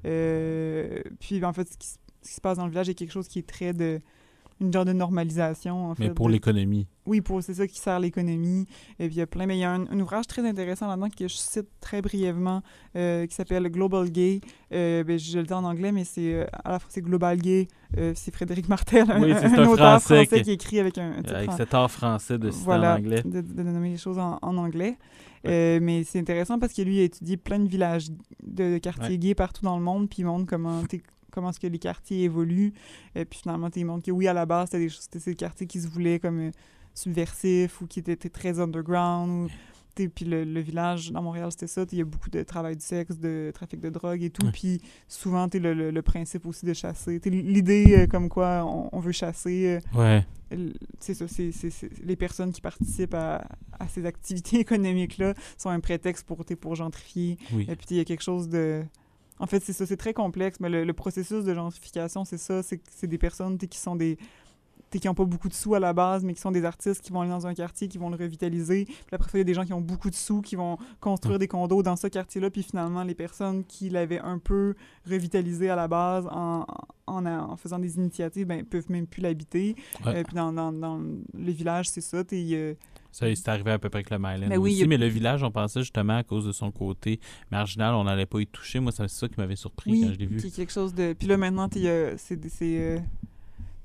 Euh, puis, en fait, ce qui, ce qui, se passe dans le village est quelque chose qui est très de une genre de normalisation, en fait. Mais pour l'économie. Oui, pour c'est ça qui sert l'économie. Et puis il y a plein. Mais il y a un, ouvrage très intéressant là-dedans que je cite très brièvement, euh, qui s'appelle Global Gay. Euh, ben, je le dis en anglais, mais c'est euh, à la fois c'est Global Gay. c'est Frédéric Martel, oui, un, un, auteur français, qui... écrit avec un, avec cet art français de citer en anglais. De, de, nommer les choses en, anglais. mais c'est intéressant parce que lui a étudié plein de villages de, quartiers gays partout dans le monde, puis il montre comment comment est-ce que les quartiers évoluent. Et puis finalement, tu montres que oui, à la base, c'était des, des quartiers qui se voulaient comme euh, subversifs ou qui étaient, très underground. puis le, village dans Montréal, c'était ça. Il y a beaucoup de travail du sexe, de trafic de drogue et tout. Puis souvent, tu le, le, principe aussi de chasser. L'idée euh, comme quoi on, veut chasser. Euh, ouais. C'est ça. c'est les personnes qui participent à, à ces activités économiques-là sont un prétexte pour, pour gentrifier. Et puis il y a quelque chose de en fait, c'est ça, c'est très complexe, mais le, processus de gentrification, c'est ça, c'est des personnes qui sont des qui n'ont pas beaucoup de sous à la base, mais qui sont des artistes qui vont aller dans un quartier, qui vont le revitaliser. Puis après, il y a des gens qui ont beaucoup de sous, qui vont construire des condos dans ce quartier-là. Puis finalement, les personnes qui l'avaient un peu revitalisé à la base en, en, en faisant des initiatives, ben, peuvent même plus l'habiter. Euh, puis dans, dans, dans, les villages, c'est ça. Euh, ça, c'est arrivé à peu près avec le Myland mais aussi, mais le village, on pensait justement à cause de son côté marginal, on n'allait pas y toucher. Moi, c'est ça qui m'avait surpris quand je l'ai vu. Oui, quelque chose de... Puis là, maintenant, c'est...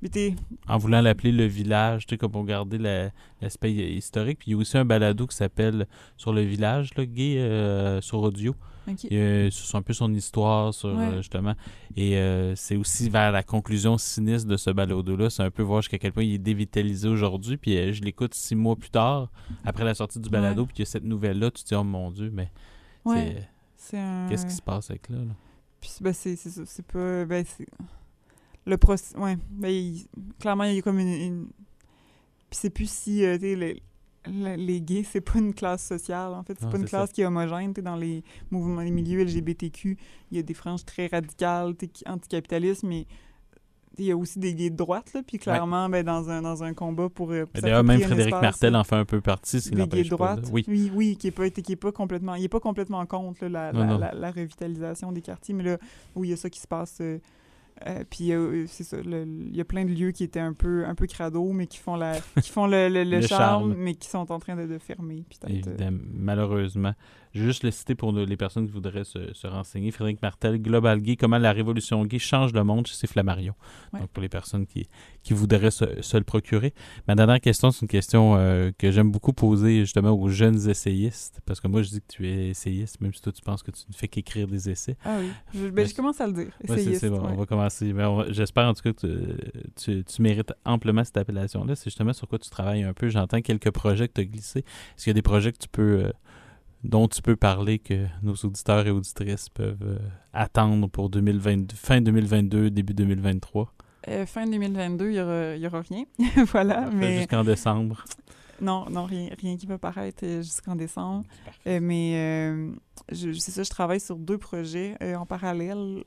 Euh, en voulant l'appeler le village, tu sais, comme pour garder l'aspect historique. Puis il y a aussi un balado qui s'appelle Sur le village, là, gay, euh, sur audio. Okay. c'est un peu son histoire, sur, euh, justement. Et c'est aussi vers la conclusion sinistre de ce balado-là. C'est un peu voir jusqu'à quel point il est dévitalisé aujourd'hui. Puis je l'écoute six mois plus tard, après la sortie du balado, puis il y a cette nouvelle-là. Tu te dis, oh mon Dieu, mais c'est. Qu'est-ce qui se passe avec là? Puis ben, c'est c'est pas. Ben, le procès. Ouais. Ben, clairement, il y a comme une. Puis c'est plus si, euh, les, les gays, c'est pas une classe sociale, en fait. C'est pas une classe qui est homogène. dans les mouvements, les milieux LGBTQ, il y a des franges très radicales, anticapitalistes, mais il y a aussi des gays de droite, là, puis clairement, ben, dans, un, dans un combat pour... Euh, D'ailleurs, même Frédéric Martel en fait un peu partie, Des gays de droite, oui. oui. Oui, qui est pas, qui est pas complètement... Il est pas complètement contre la, la, la, revitalisation des quartiers, mais là, où il y a ça qui se passe... Euh, euh, puis euh, c'est ça, il y a plein de lieux qui étaient un peu un peu crado, mais qui font la qui font le, le, charme, mais qui sont en train de, de fermer. Évidemment, malheureusement. Je vais juste le citer pour les personnes qui voudraient se, se, renseigner. Frédéric Martel, Global Gay, comment la révolution gay change le monde chez Flammarion. Donc, pour les personnes qui, qui voudraient se, se le procurer. Ma dernière question, c'est une question euh, que j'aime beaucoup poser justement aux jeunes essayistes. Parce que moi, je dis que tu es essayiste, même si toi, tu penses que tu ne fais qu'écrire des essais. Ah oui. Je, ben, je commence à le dire. Essayiste. c'est bon, on va commencer. J'espère en tout cas que tu, tu, mérites amplement cette appellation-là. C'est justement sur quoi tu travailles un peu. J'entends quelques projets que tu as glissés. Est-ce qu'il y a des projets que tu peux. Euh, dont tu peux parler que nos auditeurs et auditrices peuvent euh, attendre pour 2022, fin 2022, début 2023? Euh, fin 2022, il n'y aura, aura rien. voilà. mais... Jusqu'en décembre. Non, non, rien, rien qui va paraître euh, jusqu'en décembre. Euh, mais euh, c'est ça, je travaille sur deux projets en parallèle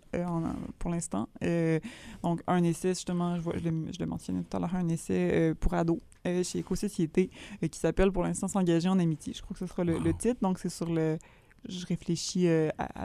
pour l'instant. donc, un essai, justement, je, vois, je, le, mentionnais tout à l'heure, un essai pour ados chez Éco-Société qui s'appelle pour l'instant S'engager en amitié. Je crois que ce sera le, titre. Donc, c'est sur le je réfléchis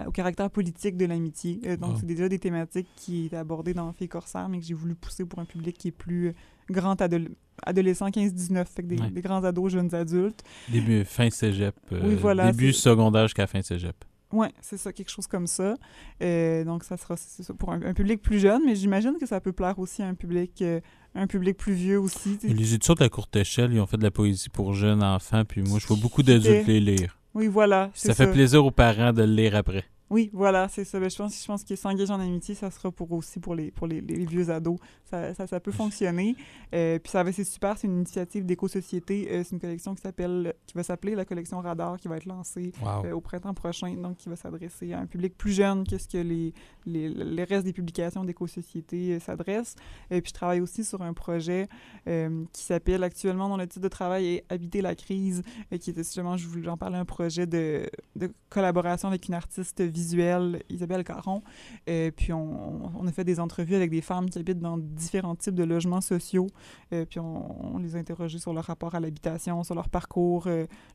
au caractère politique de l'amitié. donc, c'est déjà des thématiques qui étaient abordées dans Fait Corsaire, mais que j'ai voulu pousser pour un public qui est plus grand adolescent adolescents 15-19, fait que des, grands ados, jeunes adultes. Début, fin cégep. Euh, oui, voilà, début secondaire jusqu'à fin cégep. Oui, c'est ça, quelque chose comme ça. Euh, donc, ça sera ça, pour un, public plus jeune, mais j'imagine que ça peut plaire aussi à un public, euh, un public plus vieux aussi. Les études de la courte échelle, ils ont fait de la poésie pour jeunes enfants, puis moi, je vois beaucoup d'adultes les lire. Oui, voilà. Ça, ça fait plaisir aux parents de le lire après. Oui, voilà, c'est ça. Ben, je pense, je pense que s'engager en amitié, ça sera pour aussi pour les, pour les, les vieux ados. Ça, ça, ça peut fonctionner. Euh, puis ça c'est super, c'est une initiative d'éco-société. Euh, c'est une collection qui s'appelle qui va s'appeler la collection Radar qui va être lancée euh, au printemps prochain, donc qui va s'adresser à un public plus jeune que ce que les, les, les restes des publications d'éco-société s'adressent. Et puis je travaille aussi sur un projet qui s'appelle actuellement dans le titre de travail est Habiter la crise, qui était justement, je voulais en parler, un projet de, de collaboration avec une artiste visuel Isabelle Caron. puis on, a fait des entrevues avec des femmes qui habitent dans différents types de logements sociaux. puis on, les a interrogées sur leur rapport à l'habitation, sur leur parcours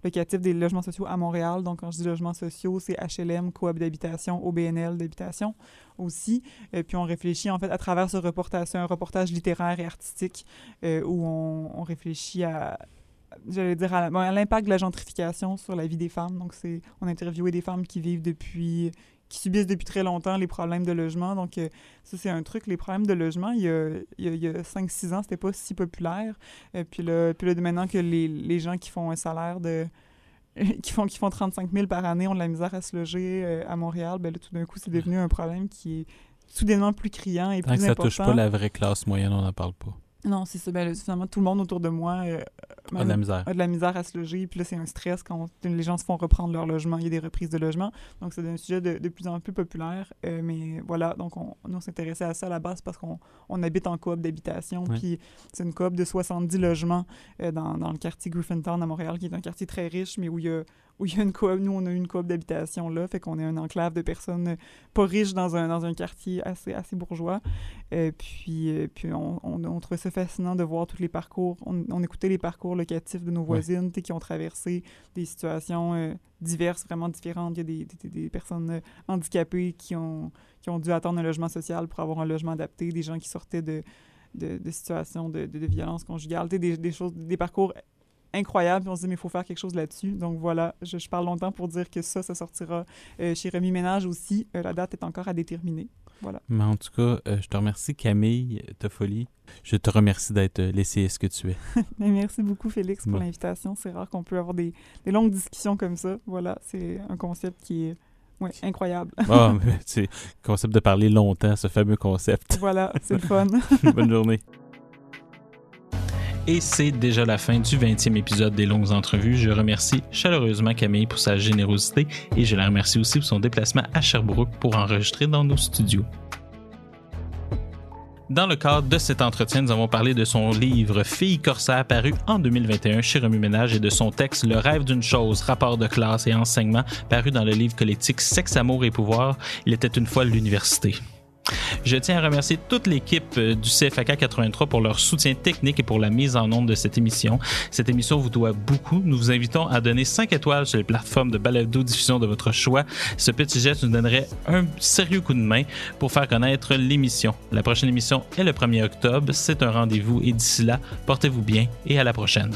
locatif des logements sociaux à Montréal. Donc quand je dis logements sociaux, c'est HLM, coop d'habitation, OBNL d'habitation aussi. puis on réfléchit en fait à travers ce reportage, un reportage littéraire et artistique où on réfléchit à j'allais dire, à, l'impact de la gentrification sur la vie des femmes. Donc, c'est, on a interviewé des femmes qui vivent depuis, qui subissent depuis très longtemps les problèmes de logement. Donc, euh, ça, c'est un truc. Les problèmes de logement, il y a, il y a, 5-6 ans, c'était pas si populaire. Et euh, puis, là, puis là, maintenant que les, les gens qui font un salaire de qui font, qui font 35 000 par année ont de la misère à se loger euh, à Montréal, ben là, tout d'un coup, c'est devenu un problème qui est soudainement plus criant et Tant plus que ça touche pas la vraie classe moyenne, on n'en parle pas. Non, c'est ça. Ben, finalement, tout le monde autour de moi euh, a de la misère. A de la misère à se loger. Puis là, c'est un stress quand les gens se font reprendre leur logement. Il y a des reprises de logement. Donc, c'est un sujet de, de, plus en plus populaire. Euh, mais voilà, donc on, nous, on s'intéressait à ça à la base parce qu'on on habite en coop d'habitation. Puis c'est une coop de 70 logements euh, dans, dans, le quartier Griffintown à Montréal, qui est un quartier très riche, mais où il y a où il y a une coop. Nous, on a une coop d'habitation là, fait qu'on est un enclave de personnes pas riches dans un, dans un quartier assez, assez bourgeois. euh, puis, euh, puis on, on, trouvait ça fascinant de voir tous les parcours. On, écoutait les parcours locatifs de nos voisines qui ont traversé des situations euh, diverses, vraiment différentes. Il y a des, des, personnes handicapées qui ont, qui ont dû attendre un logement social pour avoir un logement adapté, des gens qui sortaient de, de, situations de, de, violence conjugale, des, des, choses, des parcours incroyable. Puis on se dit, mais il faut faire quelque chose là-dessus. Donc voilà, je, parle longtemps pour dire que ça, ça sortira euh, chez Remi Ménage aussi. Euh, la date est encore à déterminer. Voilà. Mais en tout cas, euh, je te remercie, Camille Toffoli. Je te remercie d'être laissé ce que tu es. merci beaucoup, Félix, pour l'invitation. C'est rare qu'on peut avoir des, des, longues discussions comme ça. Voilà, c'est un concept qui est ouais, incroyable. Ah, c'est concept de parler longtemps, ce fameux concept. Voilà, c'est le fun. Bonne journée. Et c'est déjà la fin du 20e épisode des longues entrevues. Je remercie chaleureusement Camille pour sa générosité et je la remercie aussi pour son déplacement à Sherbrooke pour enregistrer dans nos studios. Dans le cadre de cet entretien, nous avons parlé de son livre Fille corsaire paru en 2021 chez Remue Ménage et de son texte Le rêve d'une chose, rapport de classe et enseignement paru dans le livre collectif Sexe, amour et pouvoir. Il était une fois l'université. Je tiens à remercier toute l'équipe euh, du CFAK 83 pour leur soutien technique et pour la mise en onde de cette émission. Cette émission vous doit beaucoup. Nous vous invitons à donner 5 étoiles sur les plateformes de balado-diffusion de votre choix. Ce petit geste nous donnerait un sérieux coup de main pour faire connaître l'émission. La prochaine émission est le 1er octobre. C'est un rendez-vous et d'ici là, portez-vous bien et à la prochaine.